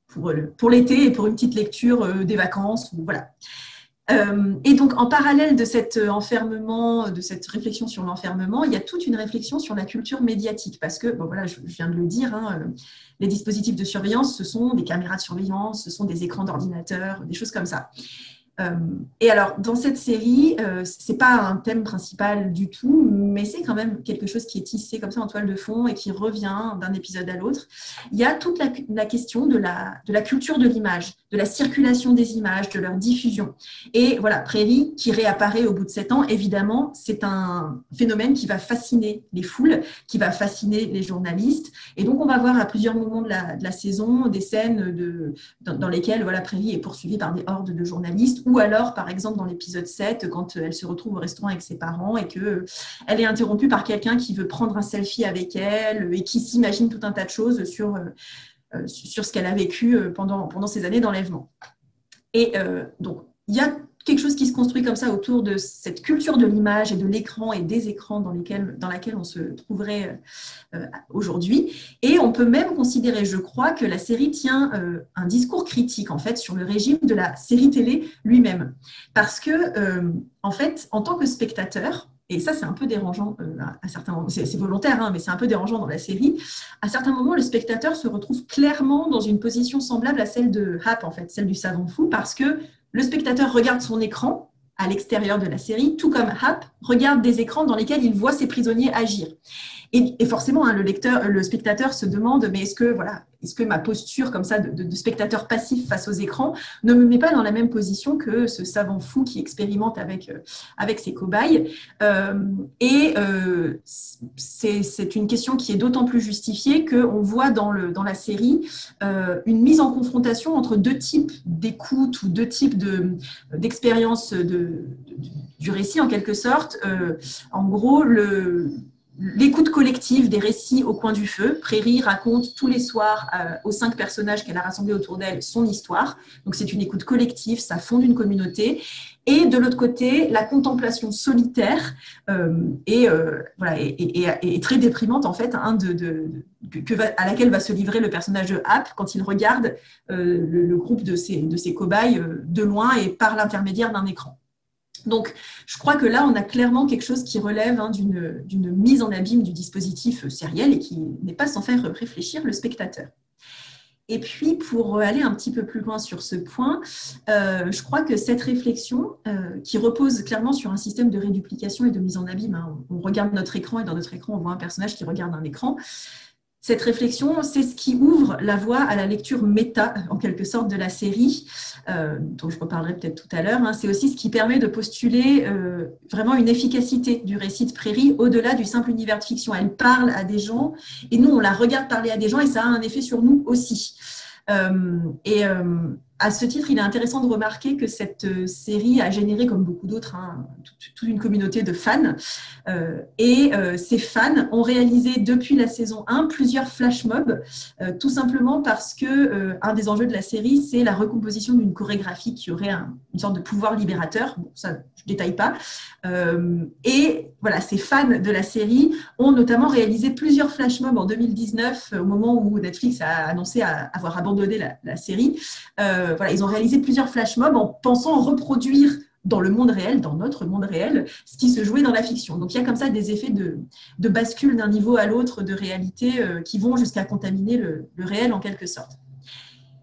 S2: pour, pour l'été et pour une petite lecture des vacances. Voilà. Euh, et donc, en parallèle de cet euh, enfermement, de cette réflexion sur l'enfermement, il y a toute une réflexion sur la culture médiatique, parce que, bon, voilà, je, viens de le dire, hein, euh, les dispositifs de surveillance, ce sont des caméras de surveillance, ce sont des écrans d'ordinateur, des choses comme ça. Euh, et alors, dans cette série, euh, ce n'est pas un thème principal du tout, mais c'est quand même quelque chose qui est tissé comme ça en toile de fond et qui revient d'un épisode à l'autre. Il y a toute la, question de la, culture de l'image, de la circulation des images, de leur diffusion. Et voilà, Prairie, qui réapparaît au bout de sept ans, évidemment, c'est un phénomène qui va fasciner les foules, qui va fasciner les journalistes. Et donc, on va voir à plusieurs moments de la, saison des scènes dans lesquelles voilà, Prairie est poursuivie par des hordes de journalistes ou alors, par exemple, dans l'épisode 7, quand elle se retrouve au restaurant avec ses parents et qu'elle est interrompue par quelqu'un qui veut prendre un selfie avec elle et qui s'imagine tout un tas de choses sur, euh, sur ce qu'elle a vécu euh, pendant, pendant ces années d'enlèvement. Et euh, donc, il y a quelque chose qui se construit comme ça autour de cette culture de l'image et de l'écran et des écrans dans, lesquels, dans laquelle on se trouverait euh, aujourd'hui. Et on peut même considérer, je crois, que la série tient euh, un discours critique en fait sur le régime de la série télé lui-même. Parce que, euh, en fait, en tant que spectateur, et ça, c'est un peu dérangeant à certains. C'est volontaire, hein, mais c'est un peu dérangeant dans la série. À certains moments, le spectateur se retrouve clairement dans une position semblable à celle de Hap, en fait, celle du savant fou, parce que le spectateur regarde son écran à l'extérieur de la série, tout comme Hap regarde des écrans dans lesquels il voit ses prisonniers agir. Et, forcément, hein, le lecteur, le spectateur se demande, mais est-ce que voilà, est-ce que ma posture comme ça de, spectateur passif face aux écrans ne me met pas dans la même position que ce savant fou qui expérimente avec euh, avec ses cobayes euh, Et euh, c'est une question qui est d'autant plus justifiée qu'on voit dans le dans la série une mise en confrontation entre deux types d'écoute ou deux types de d'expérience de, du récit en quelque sorte. en gros, le L'écoute collective des récits au coin du feu. Prairie raconte tous les soirs euh, aux cinq personnages qu'elle a rassemblés autour d'elle son histoire. Donc c'est une écoute collective, ça fonde une communauté. Et de l'autre côté, la contemplation solitaire euh, et, euh, voilà, et, très déprimante en fait, hein, de, que à laquelle va se livrer le personnage de Hap quand il regarde le, groupe de ses, de ses cobayes de loin et par l'intermédiaire d'un écran. Donc, je crois que là, on a clairement quelque chose qui relève hein, d'une mise en abîme du dispositif sériel et qui n'est pas sans faire réfléchir le spectateur. Et puis, pour aller un petit peu plus loin sur ce point, euh, je crois que cette réflexion, euh, qui repose clairement sur un système de réduplication et de mise en abîme, hein, on regarde notre écran et dans notre écran, on voit un personnage qui regarde un écran, cette réflexion, c'est ce qui ouvre la voie à la lecture méta, en quelque sorte, de la série, euh, dont je reparlerai peut-être tout à l'heure. Hein. C'est aussi ce qui permet de postuler euh, vraiment une efficacité du récit de Prairie au-delà du simple univers de fiction. Elle parle à des gens et nous, on la regarde parler à des gens et ça a un effet sur nous aussi. Euh, et à ce titre, il est intéressant de remarquer que cette euh, série a généré, comme beaucoup d'autres, hein, toute, une communauté de fans. Euh, et euh, ces fans ont réalisé depuis la saison 1 plusieurs flash mobs, tout simplement parce que un des enjeux de la série, c'est la recomposition d'une chorégraphie qui aurait une sorte de pouvoir libérateur. Bon, ça, je détaille pas. et voilà, ces fans de la série ont notamment réalisé plusieurs flash mobs en 2019, au moment où Netflix a annoncé avoir abandonné la, série. Voilà, ils ont réalisé plusieurs flash mobs en pensant reproduire dans le monde réel, dans notre monde réel, ce qui se jouait dans la fiction. Donc il y a comme ça des effets de, bascule d'un niveau à l'autre de réalité euh, qui vont jusqu'à contaminer le, réel en quelque sorte.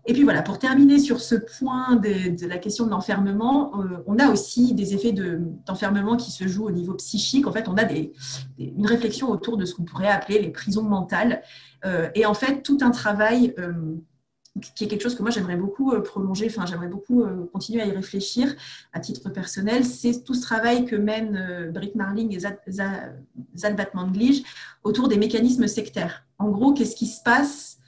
S2: Et puis voilà, pour terminer sur ce point de, la question de l'enfermement, euh, on a aussi des effets d'enfermement qui se jouent au niveau psychique. En fait, on a une réflexion autour de ce qu'on pourrait appeler les prisons mentales. et en fait, tout un travail qui est quelque chose que moi j'aimerais beaucoup euh, prolonger, enfin j'aimerais beaucoup euh, continuer à y réfléchir à titre personnel, c'est tout ce travail que mènent euh, Britt Marling et Zad Batman autour des mécanismes sectaires. En gros, qu'est-ce qui se passe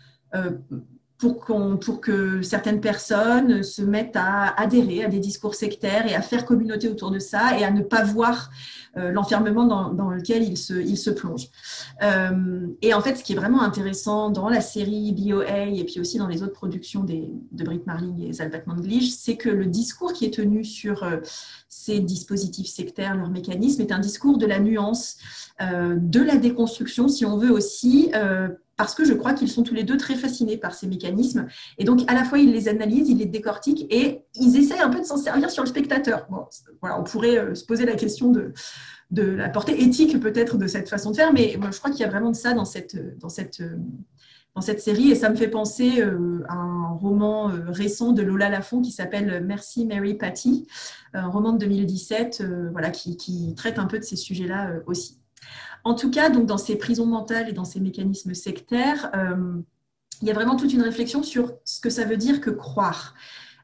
S2: pour, que certaines personnes se mettent à adhérer à des discours sectaires et à faire communauté autour de ça et à ne pas voir euh, l'enfermement dans, lequel ils se, plongent. Euh, et en fait, ce qui est vraiment intéressant dans la série BOA et puis aussi dans les autres productions des, de Britt Marling et Zalbat Manglige, c'est que le discours qui est tenu sur euh, ces dispositifs sectaires, leurs mécanismes, est un discours de la nuance, de la déconstruction, si on veut aussi parce que je crois qu'ils sont tous les deux très fascinés par ces mécanismes. Et donc, à la fois, ils les analysent, ils les décortiquent et ils essayent un peu de s'en servir sur le spectateur. on pourrait euh, se poser la question de, la portée éthique peut-être de cette façon de faire, mais je crois qu'il y a vraiment de ça dans cette, dans cette série. Et ça me fait penser euh, à un roman euh, récent de Lola Lafont qui s'appelle Merci Mary Patty, un roman de 2017 voilà, qui traite un peu de ces sujets-là aussi. En tout cas, dans ces prisons mentales et dans ces mécanismes sectaires, euh, il y a vraiment toute une réflexion sur ce que ça veut dire que croire.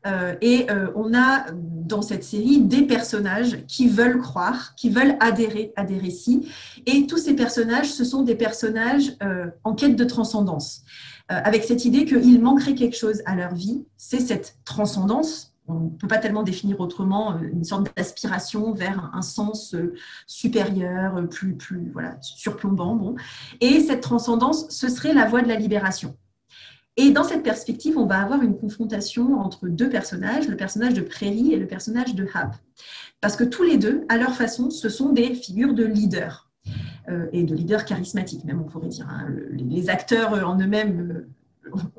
S2: Euh, et euh, on a dans cette série des personnages qui veulent croire, qui veulent adhérer à des récits. Et tous ces personnages, ce sont des personnages en quête de transcendance, avec cette idée qu'il manquerait quelque chose à leur vie. C'est cette transcendance on ne peut pas tellement définir autrement euh, une sorte d'aspiration vers un sens euh, supérieur, euh, plus, plus voilà, surplombant. Bon. Et cette transcendance, ce serait la voie de la libération. Et dans cette perspective, on va avoir une confrontation entre deux personnages, le personnage de Prairie et le personnage de Hap. Parce que tous les deux, à leur façon, ce sont des figures de leaders. et de leaders charismatiques, même on pourrait dire. Hein. Les acteurs en eux-mêmes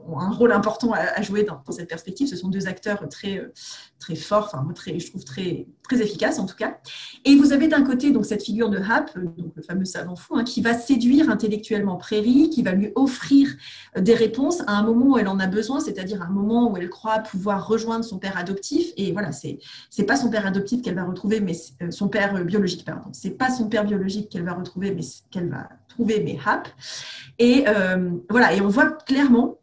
S2: ont un rôle important à, jouer dans, cette perspective. Ce sont deux acteurs très, très forts, enfin, très, je trouve très, très efficaces en tout cas. Et vous avez d'un côté donc, cette figure de Hap, donc le fameux savant fou, hein, qui va séduire intellectuellement Prairie, qui va lui offrir des réponses à un moment où elle en a besoin, c'est-à-dire à un moment où elle croit pouvoir rejoindre son père adoptif. Et voilà, c'est n'est pas son père adoptif qu'elle va retrouver, mais euh, son père biologique, pardon. C'est pas son père biologique qu'elle va retrouver, mais qu'elle va trouver, mais Hap. Et euh, voilà, et on voit clairement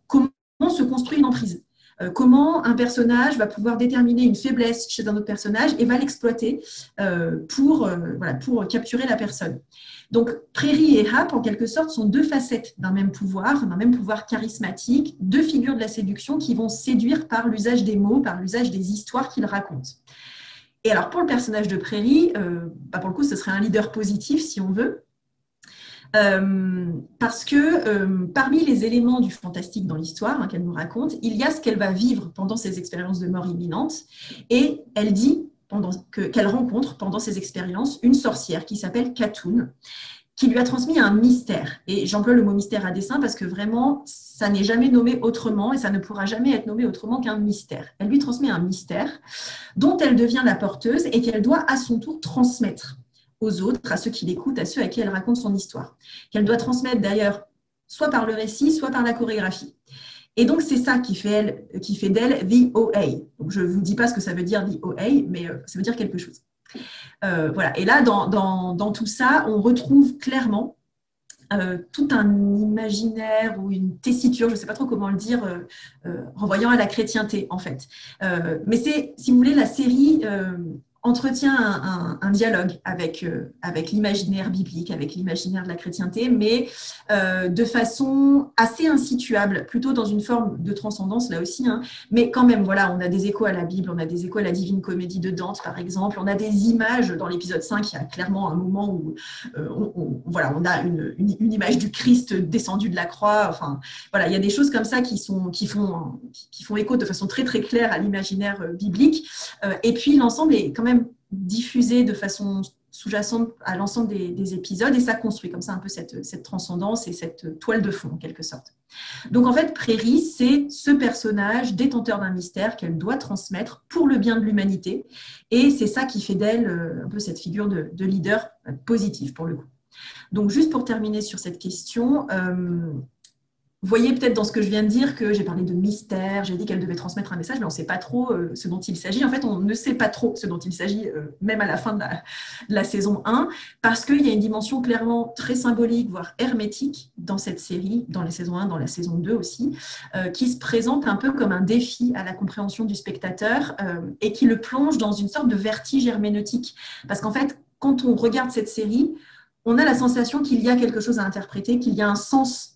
S2: se construit une emprise. Euh, comment un personnage va pouvoir déterminer une faiblesse chez un autre personnage et va l'exploiter euh, pour, voilà, pour capturer la personne. Donc, Prairie et Hap, en quelque sorte, sont deux facettes d'un même pouvoir, d'un même pouvoir charismatique, deux figures de la séduction qui vont séduire par l'usage des mots, par l'usage des histoires qu'ils racontent. Et alors, pour le personnage de Prairie, bah pour le coup, ce serait un leader positif, si on veut, euh, parce que euh, parmi les éléments du fantastique dans l'histoire hein, qu'elle nous raconte, il y a ce qu'elle va vivre pendant ses expériences de mort imminente. Et elle dit qu'elle rencontre pendant ses expériences une sorcière qui s'appelle Katoun, qui lui a transmis un mystère. Et j'emploie le mot mystère à dessein parce que vraiment, ça n'est jamais nommé autrement et ça ne pourra jamais être nommé autrement qu'un mystère. Elle lui transmet un mystère dont elle devient la porteuse et qu'elle doit à son tour transmettre aux autres, à ceux qui l'écoutent, à ceux à qui elle raconte son histoire, qu'elle doit transmettre d'ailleurs soit par le récit, soit par la chorégraphie. Et donc, c'est ça qui fait, elle, qui fait d'elle the OA. Donc, je ne vous dis pas ce que ça veut dire the OA, mais euh, ça veut dire quelque chose. Euh, voilà. Et là, dans, dans, tout ça, on retrouve clairement euh, tout un imaginaire ou une tessiture, je ne sais pas trop comment le dire, renvoyant à la chrétienté, en fait. mais c'est, si vous voulez, la série entretient un, dialogue avec, euh, avec l'imaginaire biblique, avec l'imaginaire de la chrétienté, mais euh, de façon assez insituable, plutôt dans une forme de transcendance là aussi. Hein. mais quand même, voilà, on a des échos à la Bible, on a des échos à la Divine Comédie de Dante, par exemple, on a des images dans l'épisode 5, il y a clairement un moment où euh, on, voilà, on a une, une, image du Christ descendu de la croix. Enfin, voilà, il y a des choses comme ça qui, sont, qui, font, qui font écho de façon très très claire à l'imaginaire biblique. et puis l'ensemble est quand même diffusé de façon sous-jacente à l'ensemble des, épisodes et ça construit comme ça un peu cette, transcendance et cette toile de fond en quelque sorte. Donc en fait, Prairie, c'est ce personnage détenteur d'un mystère qu'elle doit transmettre pour le bien de l'humanité et c'est ça qui fait d'elle euh, un peu cette figure de, leader euh, positif pour le coup. Donc juste pour terminer sur cette question, euh, voyez peut-être dans ce que je viens de dire que j'ai parlé de mystère, j'ai dit qu'elle devait transmettre un message, mais on ne sait pas trop euh, ce dont il s'agit. En fait, on ne sait pas trop ce dont il s'agit, euh, même à la fin de la, saison 1, parce qu'il y a une dimension clairement très symbolique, voire hermétique dans cette série, dans la saison 1, dans la saison 2 aussi, euh, qui se présente un peu comme un défi à la compréhension du spectateur et qui le plonge dans une sorte de vertige herméneutique. Parce qu'en fait, quand on regarde cette série, on a la sensation qu'il y a quelque chose à interpréter, qu'il y a un sens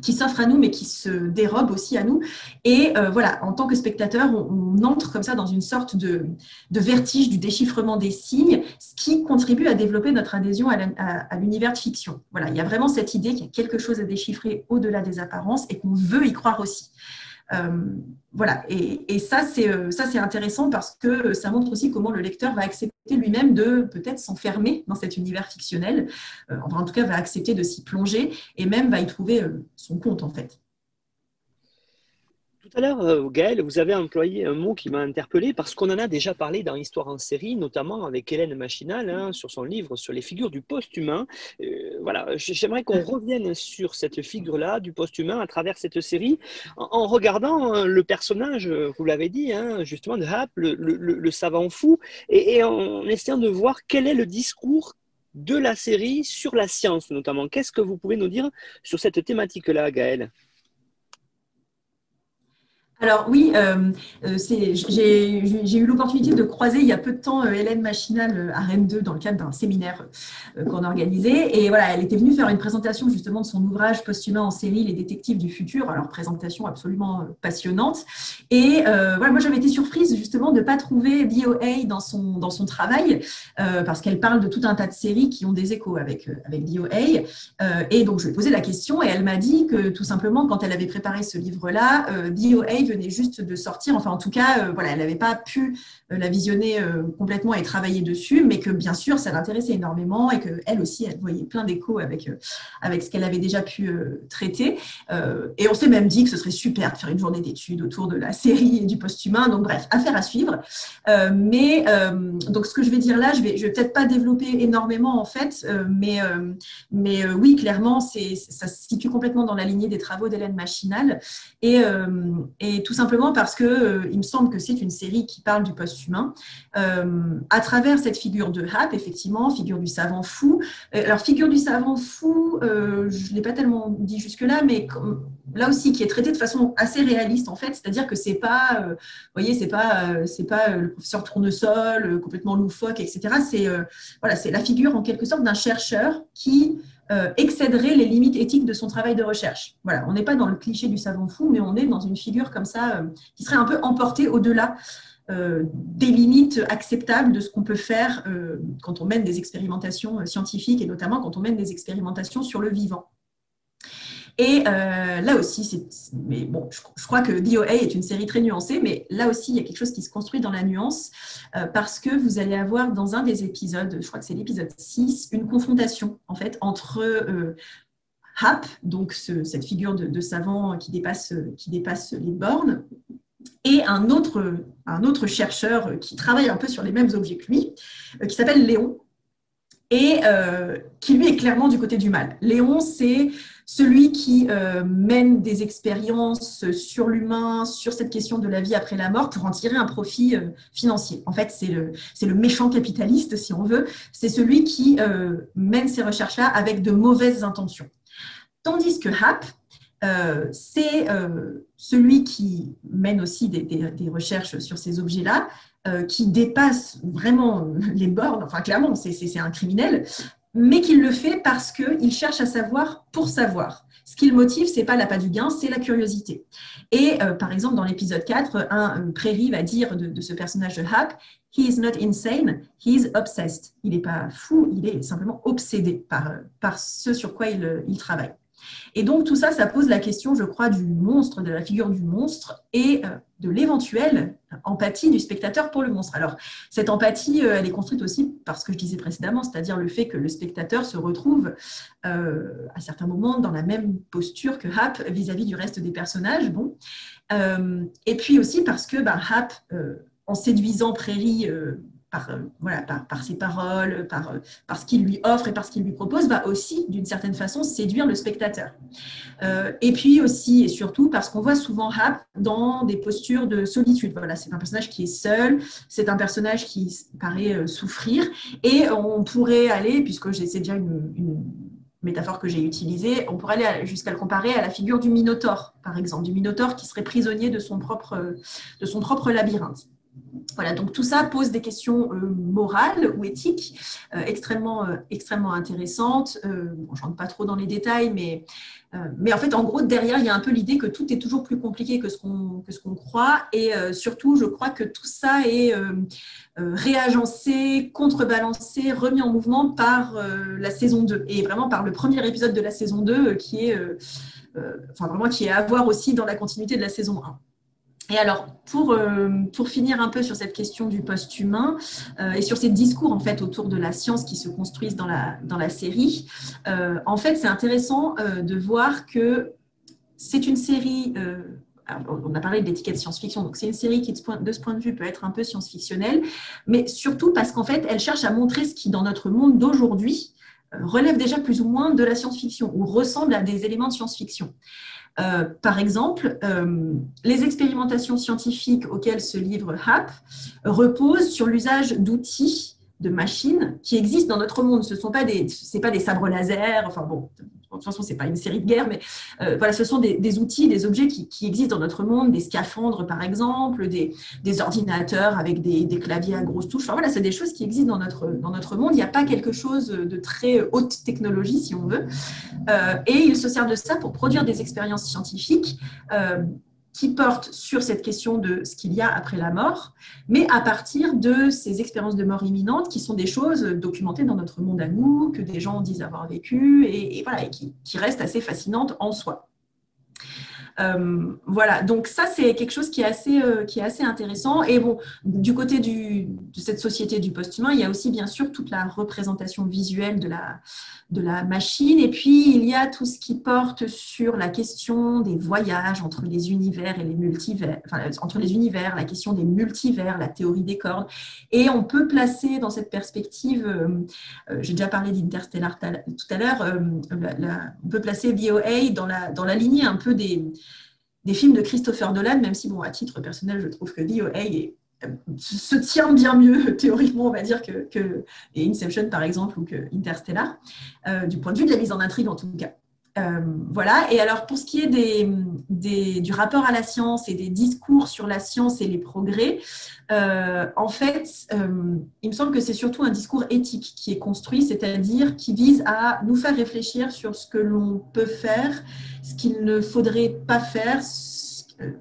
S2: qui s'offre à nous, mais qui se dérobe aussi à nous. Et euh, voilà, en tant que spectateur, on, entre comme ça dans une sorte de, vertige du déchiffrement des signes, ce qui contribue à développer notre adhésion à l'univers de fiction. Voilà, il y a vraiment cette idée qu'il y a quelque chose à déchiffrer au-delà des apparences et qu'on veut y croire aussi. Euh, voilà, et, ça, c'est euh, ça c'est intéressant parce que ça montre aussi comment le lecteur va accepter lui-même de peut-être s'enfermer dans cet univers fictionnel, euh, en tout cas va accepter de s'y plonger et même va y trouver son compte en fait.
S1: À l'heure, euh, Gaël, vous avez employé un mot qui m'a interpellé parce qu'on en a déjà parlé dans Histoire en série, notamment avec Hélène Machinal hein, sur son livre sur les figures du post-humain. Euh, voilà, j'aimerais qu'on revienne sur cette figure-là du post-humain à travers cette série en, regardant hein, le personnage, vous l'avez dit, hein, justement de Hap, le, savant fou, et, et en essayant de voir quel est le discours de la série sur la science notamment. Qu'est-ce que vous pouvez nous dire sur cette thématique-là, Gaël
S2: alors oui, euh, euh, j'ai eu l'opportunité de croiser il y a peu de temps euh, Hélène Machinal à Rennes 2 dans le cadre d'un séminaire qu'on organisait. Et voilà, elle était venue faire une présentation justement de son ouvrage posthumain en série Les détectives du futur. Alors présentation absolument passionnante. Et voilà, moi j'avais été surprise justement de ne pas trouver DOA dans son, dans son travail parce qu'elle parle de tout un tas de séries qui ont des échos avec, avec DOA. et donc je lui ai posé la question et elle m'a dit que tout simplement quand elle avait préparé ce livre-là, DOA venait juste de sortir. Enfin, en tout cas, euh, voilà, elle n'avait pas pu euh, la visionner euh, complètement et travailler dessus, mais que bien sûr, ça l'intéressait énormément et qu'elle aussi, elle voyait plein d'échos avec, avec ce qu'elle avait déjà pu traiter. et on s'est même dit que ce serait super de faire une journée d'études autour de la série et du post-humain. Donc, bref, affaire à suivre. mais donc, ce que je vais dire là, je vais, je vais peut-être pas développer énormément en fait, mais, mais oui, clairement, c'est, ça se situe complètement dans la lignée des travaux d'Hélène Machinal. Et, et tout simplement parce que euh, il me semble que c'est une série qui parle du post-humain euh, à travers cette figure de Hap, effectivement, figure du savant fou. Euh, alors, figure du savant fou, je ne l'ai pas tellement dit jusque-là, mais là aussi, qui est traité de façon assez réaliste, en fait, c'est-à-dire que c'est pas, voyez, c'est pas, c'est pas le professeur tournesol complètement loufoque, etc. C'est voilà, c'est la figure en quelque sorte d'un chercheur qui euh, excéderait les limites éthiques de son travail de recherche. Voilà, on n'est pas dans le cliché du savant fou, mais on est dans une figure comme ça euh, qui serait un peu emportée au-delà euh, des limites acceptables de ce qu'on peut faire quand on mène des expérimentations scientifiques et notamment quand on mène des expérimentations sur le vivant. Et euh, là aussi, mais bon, je, crois que DOA est une série très nuancée, mais là aussi, il y a quelque chose qui se construit dans la nuance euh, parce que vous allez avoir dans un des épisodes, je crois que c'est l'épisode 6, une confrontation en fait entre euh, Hap, donc cette figure de, savant qui dépasse, qui dépasse les bornes, et un autre, un autre chercheur qui travaille un peu sur les mêmes objets que lui, qui s'appelle Léon, et qui lui est clairement du côté du mal. Léon, c'est celui qui euh, mène des expériences sur l'humain, sur cette question de la vie après la mort pour en tirer un profit euh, financier. En fait, c'est le, méchant capitaliste, si on veut. C'est celui qui euh, mène ces recherches-là avec de mauvaises intentions. Tandis que HAP, c'est celui qui mène aussi des, des recherches sur ces objets-là, qui dépasse vraiment les bornes, enfin clairement, c'est un criminel, mais qu'il le fait parce qu'il cherche à savoir pour savoir. Ce qui le motive, c'est pas l'appât du gain, c'est la curiosité. Et euh, par exemple, dans l'épisode 4, un, prairie va dire de, ce personnage de Hap, He is not insane, he is obsessed. Il n'est pas fou, il est simplement obsédé par, par ce sur quoi il, il travaille. Et donc tout ça, ça pose la question, je crois, du monstre, de la figure du monstre et euh, de l'éventuelle empathie du spectateur pour le monstre. Alors cette empathie, euh, elle est construite aussi par ce que je disais précédemment, c'est-à-dire le fait que le spectateur se retrouve euh, à certains moments dans la même posture que Hap vis-à-vis du reste des personnages. Bon. et puis aussi parce que bah, Hap, en séduisant Prairie par, euh, voilà, par, ses paroles, par, euh, par ce qu'il lui offre et par ce qu'il lui propose, va aussi, d'une certaine façon, séduire le spectateur. Euh, et puis aussi et surtout parce qu'on voit souvent Hap dans des postures de solitude. Voilà, c'est un personnage qui est seul, c'est un personnage qui paraît souffrir, et on pourrait aller, puisque c'est déjà une, une métaphore que j'ai utilisée, on pourrait aller jusqu'à le comparer à la figure du Minotaure, par exemple, du Minotaure qui serait prisonnier de son propre, de son propre labyrinthe. Voilà, donc tout ça pose des questions euh, morales ou éthiques euh, extrêmement, euh, extrêmement intéressantes. Bon, je rentre pas trop dans les détails, mais, mais en fait, en gros, derrière, il y a un peu l'idée que tout est toujours plus compliqué que ce qu'on croit. Et surtout, je crois que tout ça est réagencé, contrebalancé, remis en mouvement par la saison 2 et vraiment par le premier épisode de la saison 2 qui est, enfin, vraiment, qui est à voir aussi dans la continuité de la saison 1. Et alors, pour, euh, pour finir un peu sur cette question du post-humain euh, et sur ces discours en fait autour de la science qui se construisent dans la, dans la série, euh, en fait, c'est intéressant de voir que c'est une série. on a parlé de l'étiquette science-fiction, donc c'est une série qui, de ce point de vue, peut être un peu science-fictionnelle, mais surtout parce qu'en fait, elle cherche à montrer ce qui, dans notre monde d'aujourd'hui, relève déjà plus ou moins de la science-fiction ou ressemble à des éléments de science-fiction. Euh, par exemple, euh, les expérimentations scientifiques auxquelles ce livre HAP reposent sur l'usage d'outils, de machines qui existent dans notre monde. Ce ne sont pas des, pas des sabres laser, enfin bon, de toute façon, ce n'est pas une série de guerres, mais euh, voilà, ce sont des, outils, des objets qui, existent dans notre monde, des scaphandres par exemple, des, ordinateurs avec des, claviers à grosses touches. Enfin voilà, c'est des choses qui existent dans notre, dans notre monde. Il n'y a pas quelque chose de très haute technologie, si on veut. Euh, et ils se servent de ça pour produire des expériences scientifiques. Euh, qui porte sur cette question de ce qu'il y a après la mort, mais à partir de ces expériences de mort imminente qui sont des choses documentées dans notre monde à nous, que des gens disent avoir vécu et, voilà, qui restent assez fascinantes en soi. Euh, voilà, donc ça c'est quelque chose qui est assez, euh, qui est assez intéressant. Et bon, du côté de cette société du post-humain, il y a aussi bien sûr toute la représentation visuelle de la, de la machine. Et puis il y a tout ce qui porte sur la question des voyages entre les univers et les multivers, enfin, entre les univers, la question des multivers, la théorie des cordes. Et on peut placer dans cette perspective, euh, j'ai déjà parlé d'Interstellar tout à l'heure, on peut placer VOA dans la, dans la lignée un peu des des films de Christopher Nolan, même si, bon, à titre personnel, je trouve que VOA euh, se tient bien mieux [laughs] théoriquement, on va dire, que, que Inception, par exemple, ou que Interstellar, euh, du point de vue de la mise en intrigue, en tout cas. Euh, voilà. Et alors, pour ce qui est du rapport à la science et des discours sur la science et les progrès, euh, en fait, euh, il me semble que c'est surtout un discours éthique qui est construit, c'est-à-dire qui vise à nous faire réfléchir sur ce que l'on peut faire, ce qu'il ne faudrait pas faire,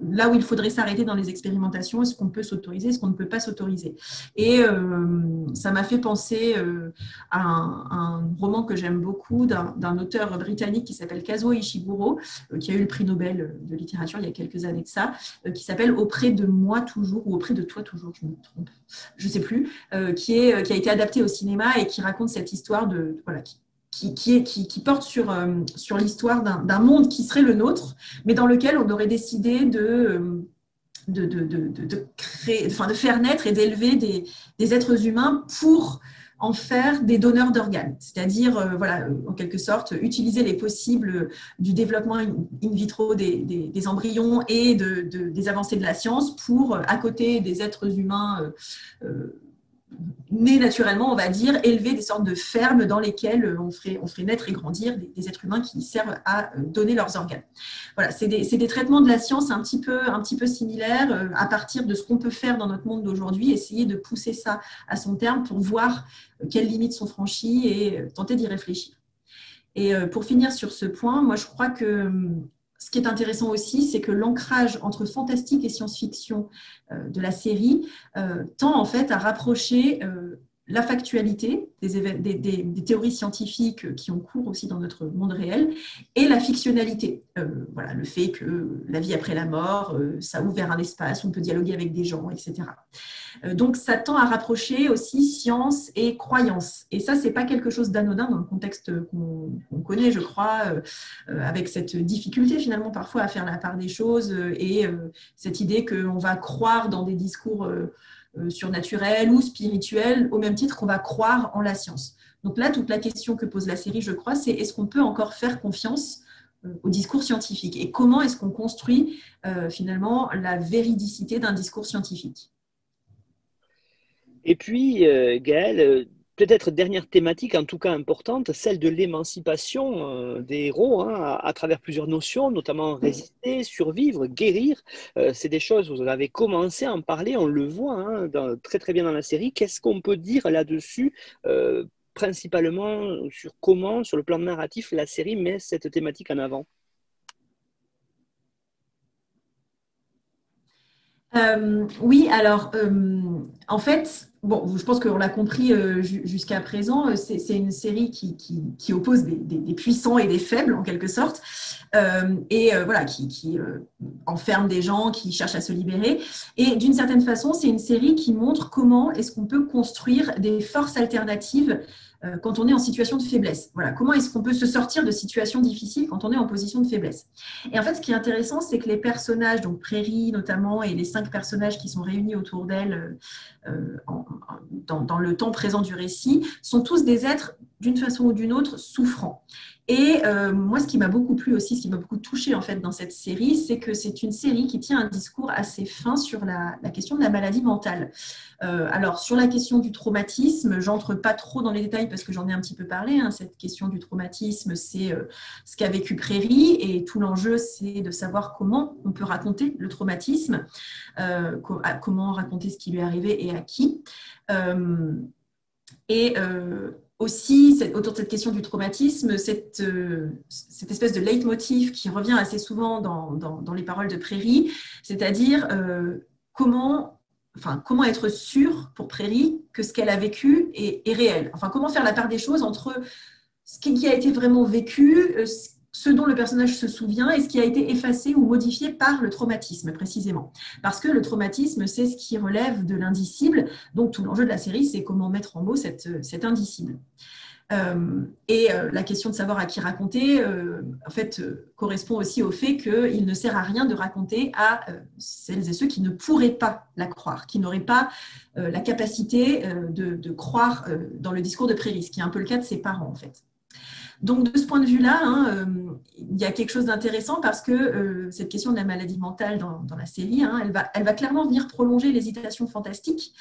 S2: là où il faudrait s'arrêter dans les expérimentations, est-ce qu'on peut s'autoriser, est-ce qu'on ne peut pas s'autoriser? Et euh, ça m'a fait penser euh, à, un, roman que j'aime beaucoup d'un auteur britannique qui s'appelle Kazuo Ishiguro, euh, qui a eu le prix Nobel de littérature il y a quelques années de ça, qui s'appelle Auprès de moi toujours, ou Auprès de toi toujours, je me trompe, je ne sais plus, qui, est, qui a été adapté au cinéma et qui raconte cette histoire de, voilà, qui, porte sur, euh, l'histoire d'un monde qui serait le nôtre, mais dans lequel on aurait décidé de, euh, créer, enfin, de faire naître et d'élever des, êtres humains pour en faire des donneurs d'organes, c'est-à-dire, euh, voilà, en quelque sorte, utiliser les possibles du développement in vitro des, embryons et des avancées de la science pour, à côté des êtres humains nés naturellement, on va dire, élever des sortes de fermes dans lesquelles on ferait, on ferait naître et grandir des, êtres humains qui servent à euh, donner leurs organes. Voilà, c'est des, des, traitements de la science un petit peu, un petit peu similaires euh, à partir de ce qu'on peut faire dans notre monde d'aujourd'hui, essayer de pousser ça à son terme pour voir euh, quelles limites sont franchies et tenter d'y réfléchir. Et pour finir sur ce point, moi je crois que hum, ce qui est intéressant aussi, c'est que l'ancrage entre fantastique et science-fiction euh, de la série euh, tend en fait à rapprocher euh, la factualité des, théories scientifiques qui ont cours aussi dans notre monde réel et la fictionnalité. voilà, le fait que la vie après la mort, ça ouvre vers un espace, on peut dialoguer avec des gens, etc. Euh, donc, ça tend à rapprocher aussi science et croyance. Et ça, c'est pas quelque chose d'anodin dans le contexte qu'on connaît, je crois, euh, euh, avec cette difficulté finalement parfois à faire la part des choses et cette idée qu'on va croire dans des discours surnaturels ou spirituels au même titre qu'on va croire en la science. Donc là, toute la question que pose la série, je crois, c'est est-ce qu'on peut encore faire confiance au discours scientifique? Et comment est-ce qu'on construit finalement la véridicité d'un discours scientifique?
S1: Et puis, euh, Gaël, euh, peut-être dernière thématique, en tout cas importante, celle de l'émancipation euh, des héros hein, à, travers plusieurs notions, notamment résister, survivre, guérir. Euh, c'est des choses, vous avez commencé à en parler, on le voit hein, très très bien dans la série. Qu'est-ce qu'on peut dire là-dessus euh, principalement sur comment, sur le plan narratif, la série met cette thématique en avant?
S2: Oui, alors en fait, bon, je pense qu'on l'a compris euh, jusqu'à présent, euh, c'est une série qui, oppose des, puissants et des faibles, en quelque sorte, euh, et voilà, qui, enferme des gens qui cherchent à se libérer. Et d'une certaine façon, c'est une série qui montre comment est-ce qu'on peut construire des forces alternatives quand on est en situation de faiblesse. Voilà, comment est-ce qu'on peut se sortir de situations difficiles quand on est en position de faiblesse Et en fait, ce qui est intéressant, c'est que les personnages, donc Prairie notamment, et les cinq personnages qui sont réunis autour d'elle euh, dans, le temps présent du récit, sont tous des êtres d'une façon ou d'une autre souffrants. Et euh, moi, ce qui m'a beaucoup plu aussi, ce qui m'a beaucoup touché en fait dans cette série, c'est que c'est une série qui tient un discours assez fin sur la, question de la maladie mentale. Euh, alors sur la question du traumatisme, j'entre pas trop dans les détails parce que j'en ai un petit peu parlé. Hein. Cette question du traumatisme, c'est euh, ce qu'a vécu Prairie et tout l'enjeu, c'est de savoir comment on peut raconter le traumatisme, comment raconter ce qui lui est arrivé et à qui. et aussi, autour de cette question du traumatisme, cette, euh, cette espèce de leitmotiv qui revient assez souvent dans, les paroles de Prairie, c'est-à-dire euh, comment, enfin, comment être sûr pour Prairie que ce qu'elle a vécu est, réel. Enfin, comment faire la part des choses entre ce qui a été vraiment vécu, euh, ce dont le personnage se souvient et ce qui a été effacé ou modifié par le traumatisme précisément. Parce que le traumatisme, c'est ce qui relève de l'indicible. Donc tout l'enjeu de la série, c'est comment mettre en mots cette, cet indicible. Euh, et euh, la question de savoir à qui raconter, euh, en fait, correspond aussi au fait qu'il ne sert à rien de raconter à celles et ceux qui ne pourraient pas la croire, qui n'auraient pas la capacité de, croire dans le discours de Préris, ce qui est un peu le cas de ses parents, en fait. Donc, de ce point de vue-là, hein, euh, il y a quelque chose d'intéressant parce que euh, cette question de la maladie mentale dans, la série, hein, elle, va, clairement venir prolonger l'hésitation fantastique,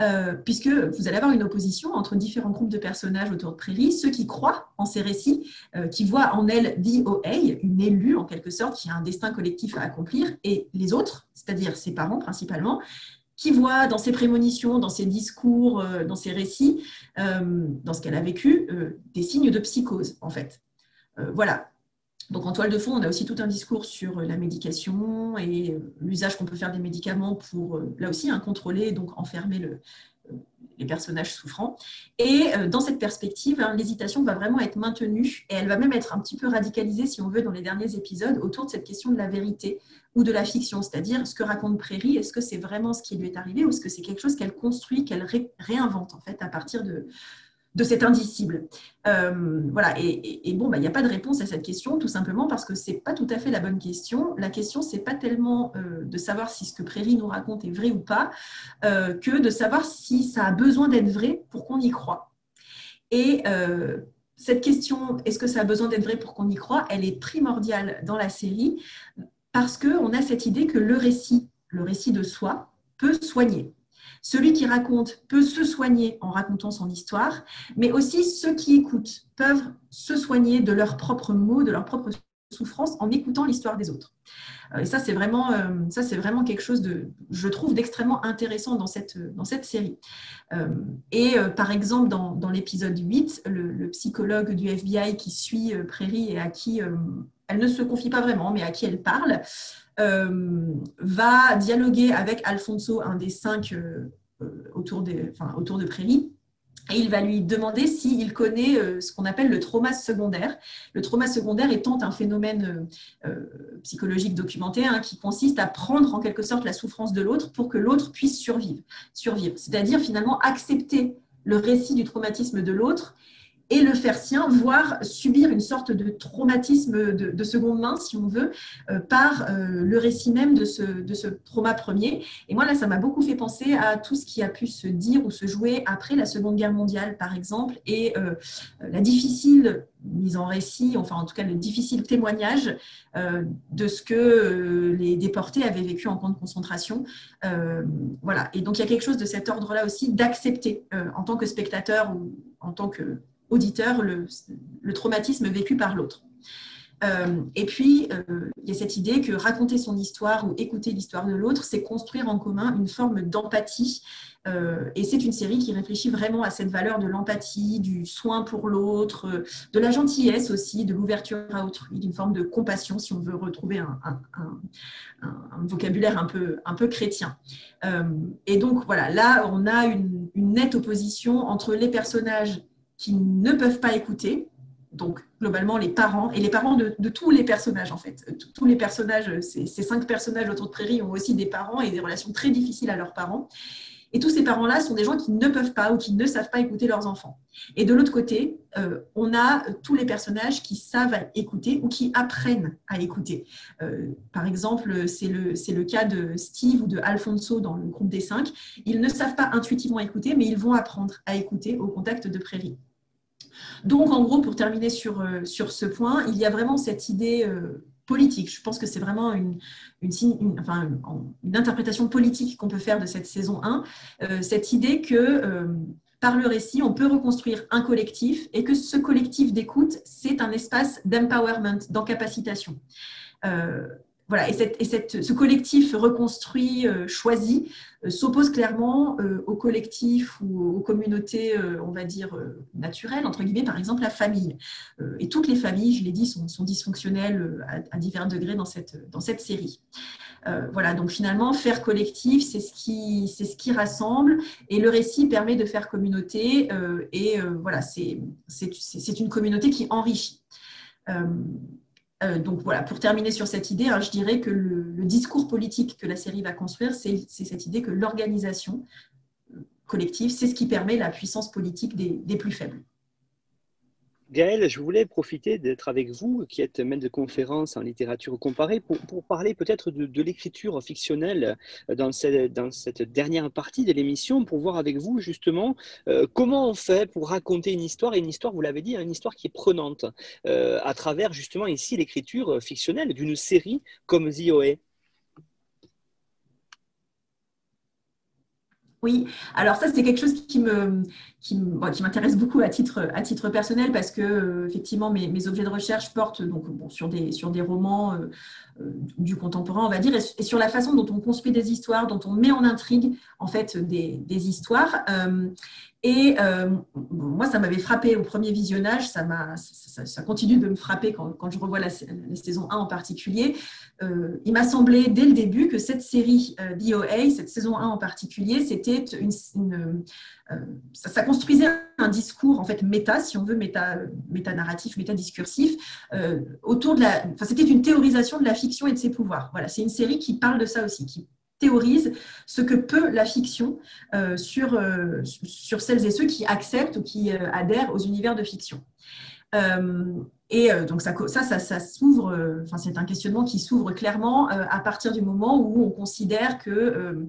S2: euh, puisque vous allez avoir une opposition entre différents groupes de personnages autour de Prairie, ceux qui croient en ces récits, qui voient en elle VOA, une élue en quelque sorte, qui a un destin collectif à accomplir, et les autres, c'est-à-dire ses parents principalement, qui voit dans ses prémonitions, dans ses discours, euh, dans ses récits, euh, dans ce qu'elle a vécu, euh, des signes de psychose, en fait. voilà. Donc en toile de fond, on a aussi tout un discours sur la médication et l'usage qu'on peut faire des médicaments pour, là aussi, un contrôler, donc enfermer le, les personnages souffrants. Et dans cette perspective, hein, l'hésitation va vraiment être maintenue et elle va même être un petit peu radicalisée, si on veut, dans les derniers épisodes, autour de cette question de la vérité ou de la fiction, c'est-à-dire ce que raconte Prairie, est-ce que c'est vraiment ce qui lui est arrivé ou est-ce que c'est quelque chose qu'elle construit, qu'elle réinvente en fait à partir de, de cet indicible. Euh, voilà, et, bon, bah, il n'y a pas de réponse à cette question, tout simplement parce que ce n'est pas tout à fait la bonne question. La question, ce n'est pas tellement euh, de savoir si ce que Prairie nous raconte est vrai ou pas, euh, que de savoir si ça a besoin d'être vrai pour qu'on y croit. Et cette question, est-ce que ça a besoin d'être vrai pour qu'on y croit, elle est primordiale dans la série parce qu'on a cette idée que le récit, le récit de soi, peut soigner. Celui qui raconte peut se soigner en racontant son histoire, mais aussi ceux qui écoutent peuvent se soigner de leurs propres mots, de leurs propres souffrances en écoutant l'histoire des autres. Euh, et ça, c'est vraiment, euh, ça, c'est vraiment quelque chose de, je trouve, d'extrêmement intéressant dans cette, dans cette série. Euh, et par exemple, dans, dans l'épisode 8, le, le, psychologue du FBI qui suit Prairie et à qui elle ne se confie pas vraiment, mais à qui elle parle, euh, va dialoguer avec Alfonso, un des cinq euh, euh, autour, de Prairie, et il va lui demander s'il connaît ce qu'on appelle le trauma secondaire. Le trauma secondaire étant un phénomène psychologique documenté hein, qui consiste à prendre en quelque sorte la souffrance de l'autre pour que l'autre puisse survivre. survivre. C'est-à-dire finalement accepter le récit du traumatisme de l'autre et le faire sien, voire subir une sorte de traumatisme de, seconde main, si on veut, euh, par euh, le récit même de ce, de ce trauma premier. Et moi, là, ça m'a beaucoup fait penser à tout ce qui a pu se dire ou se jouer après la Seconde Guerre mondiale, par exemple, et euh, la difficile mise en récit, enfin en tout cas le difficile témoignage de ce que les déportés avaient vécu en camp de concentration. voilà. Et donc il y a quelque chose de cet ordre-là aussi d'accepter en tant que spectateur ou en tant que auditeur le, traumatisme vécu par l'autre. Euh, et puis, euh, il y a cette idée que raconter son histoire ou écouter l'histoire de l'autre, c'est construire en commun une forme d'empathie. Euh, et c'est une série qui réfléchit vraiment à cette valeur de l'empathie, du soin pour l'autre, de la gentillesse aussi, de l'ouverture à autrui, d'une forme de compassion, si on veut retrouver un, vocabulaire un peu, un peu chrétien. et donc, voilà, là, on a une, une nette opposition entre les personnages qui ne peuvent pas écouter. Donc, globalement, les parents, et les parents de, tous les personnages, en fait. Tous les personnages, ces, cinq personnages autour de Prairie ont aussi des parents et des relations très difficiles à leurs parents. Et tous ces parents-là sont des gens qui ne peuvent pas ou qui ne savent pas écouter leurs enfants. Et de l'autre côté, euh, on a tous les personnages qui savent écouter ou qui apprennent à écouter. Euh, par exemple, c'est le, le cas de Steve ou de Alfonso dans le groupe des cinq. Ils ne savent pas intuitivement écouter, mais ils vont apprendre à écouter au contact de Prairie. Donc, en gros, pour terminer sur, euh, sur ce point, il y a vraiment cette idée euh, politique. Je pense que c'est vraiment une, une, interprétation politique qu'on peut faire de cette saison 1. Euh, cette idée que par le récit, on peut reconstruire un collectif et que ce collectif d'écoute, c'est un espace d'empowerment, d'encapacitation. Et, ce collectif reconstruit, euh, choisi, euh, s'oppose clairement euh, au collectif ou aux communautés, on va dire, naturelles, entre guillemets, par exemple la famille. et toutes les familles, je l'ai dit, sont, dysfonctionnelles à, divers degrés dans cette, série. voilà, donc finalement, faire collectif, c'est ce qui rassemble, et le récit permet de faire communauté, et voilà, c'est une communauté qui enrichit. Euh, donc voilà, pour terminer sur cette idée, hein, je dirais que le, discours politique que la série va construire, c'est cette idée que l'organisation collective, c'est ce qui permet la puissance politique des plus faibles.
S1: Gaël, je voulais profiter d'être avec vous, qui êtes maître de conférence en littérature comparée, pour, parler peut-être de, l'écriture fictionnelle dans cette, dans cette, dernière partie de l'émission, pour voir avec vous justement euh, comment on fait pour raconter une histoire, et une histoire, vous l'avez dit, hein, une histoire qui est prenante, euh, à travers justement ici l'écriture fictionnelle d'une série comme The
S2: Oui, alors ça c'est quelque chose qui m'intéresse beaucoup à titre personnel parce que euh, effectivement mes, objets de recherche portent donc sur des romans euh, euh, du contemporain on va dire et, sur la façon dont on construit des histoires, dont on met en intrigue en fait des histoires et euh, moi, ça m'avait frappé au premier visionnage, ça, ça, ça, continue de me frapper quand, je revois la, saison 1 en particulier. Euh, il m'a semblé dès le début que cette série euh, DOA, cette saison 1 en particulier, c'était une, euh, ça, construisait un discours en fait méta, si on veut, méta, méta narratif, méta discursif, autour de la. Enfin, c'était une théorisation de la fiction et de ses pouvoirs. Voilà, c'est une série qui parle de ça aussi, qui théorise ce que peut la fiction euh, sur, euh, sur celles et ceux qui acceptent ou qui euh, adhèrent aux univers de fiction. et donc ça, ça, ça, ça s'ouvre, enfin c'est un questionnement qui s'ouvre clairement à partir du moment où on considère que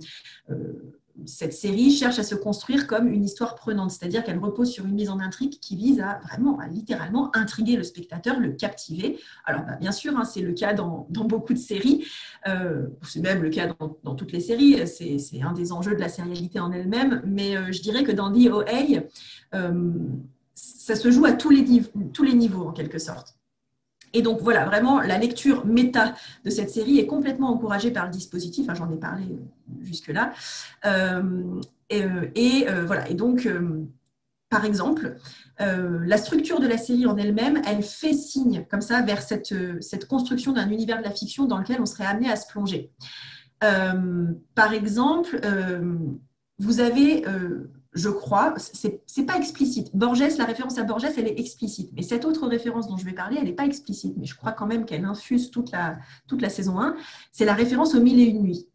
S2: cette série cherche à se construire comme une histoire prenante, c'est-à-dire qu'elle repose sur une mise en intrigue qui vise à vraiment, à littéralement intriguer le spectateur, le captiver. Alors, bah, bien sûr, hein, c'est le cas dans, beaucoup de séries, euh, c'est même le cas dans, toutes les séries, c'est un des enjeux de la sérialité en elle-même, mais euh, je dirais que dans The OA, euh, ça se joue à tous les, tous les niveaux, en quelque sorte. Et donc voilà, vraiment, la lecture méta de cette série est complètement encouragée par le dispositif. J'en ai parlé euh, jusque-là. Euh, et, euh, voilà, et donc, par exemple, la structure de la série en elle-même, elle fait signe comme ça vers cette, cette construction d'un univers de la fiction dans lequel on serait amené à se plonger. par exemple, vous avez je crois, c'est pas explicite. Borges, la référence à Borges, elle est explicite. Mais cette autre référence dont je vais parler, elle n'est pas explicite. Mais je crois quand même qu'elle infuse toute la, saison 1. C'est la référence aux mille et une nuits.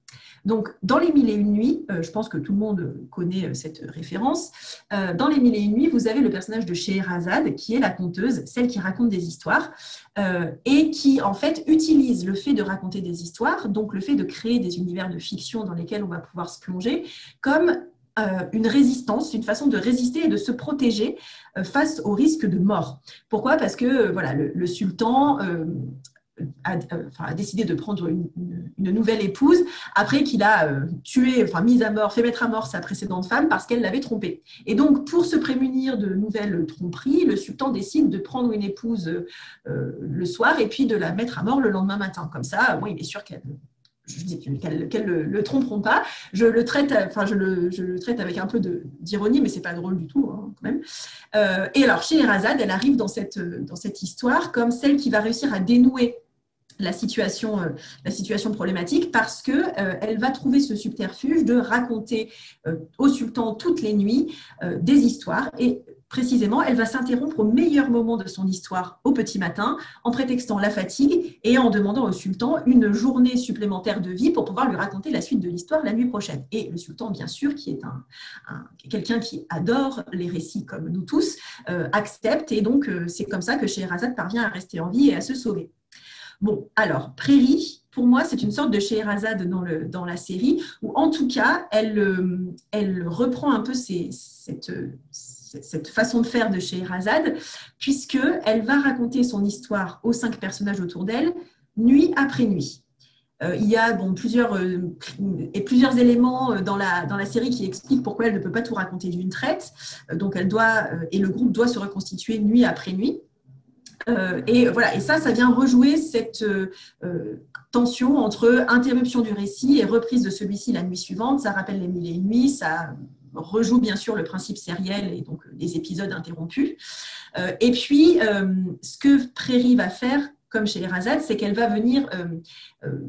S2: Donc, dans Les Mille et Une Nuits, euh, je pense que tout le monde connaît euh, cette référence, euh, dans Les Mille et Une Nuits, vous avez le personnage de Scheherazade, qui est la conteuse, celle qui raconte des histoires, et qui, en fait, utilise le fait de raconter des histoires, donc le fait de créer des univers de fiction dans lesquels on va pouvoir se plonger, comme une résistance, une façon de résister et de se protéger face au risque de mort. Pourquoi? Parce que voilà, le, sultan a, décidé de prendre une, nouvelle épouse après qu'il a euh, tué, enfin mis à mort, fait mettre à mort sa précédente femme parce qu'elle l'avait trompé. Et donc, pour se prémunir de nouvelles tromperies, le sultan décide de prendre une épouse euh, le soir et puis de la mettre à mort le lendemain matin. Comme ça, il est sûr qu'elle qu'elles ne le, tromperont pas. Je le traite, enfin, je le, je traite avec un peu d'ironie, mais c'est pas drôle du tout, hein, quand même. Euh, et alors, chez Erazade, elle arrive dans cette, dans cette histoire comme celle qui va réussir à dénouer la situation, euh, la situation problématique parce qu'elle euh, elle va trouver ce subterfuge de raconter euh, au sultan toutes les nuits des histoires et précisément, elle va s'interrompre au meilleur moment de son histoire au petit matin en prétextant la fatigue et en demandant au sultan une journée supplémentaire de vie pour pouvoir lui raconter la suite de l'histoire la nuit prochaine. Et le sultan, bien sûr, qui est un, quelqu'un qui adore les récits comme nous tous, accepte et donc c'est comme ça que Scheherazade parvient à rester en vie et à se sauver. Bon, alors, Prairie, pour moi, c'est une sorte de Scheherazade dans, le, dans la série, où en tout cas, elle, euh, elle reprend un peu cette, cette façon de faire de Scheherazade, puisqu'elle va raconter son histoire aux cinq personnages autour d'elle, nuit après nuit. Euh, il y a bon, plusieurs, euh, et plusieurs éléments dans la, dans la série qui expliquent pourquoi elle ne peut pas tout raconter d'une traite. donc, elle doit, et le groupe doit se reconstituer nuit après nuit. Euh, et voilà, et ça, ça vient rejouer cette euh, tension entre interruption du récit et reprise de celui-ci la nuit suivante. Ça rappelle les mille et une nuits, ça rejoue bien sûr le principe sériel et donc les épisodes interrompus. Euh, et puis, ce que Prairie va faire, comme chez Erazade, c'est qu'elle va venir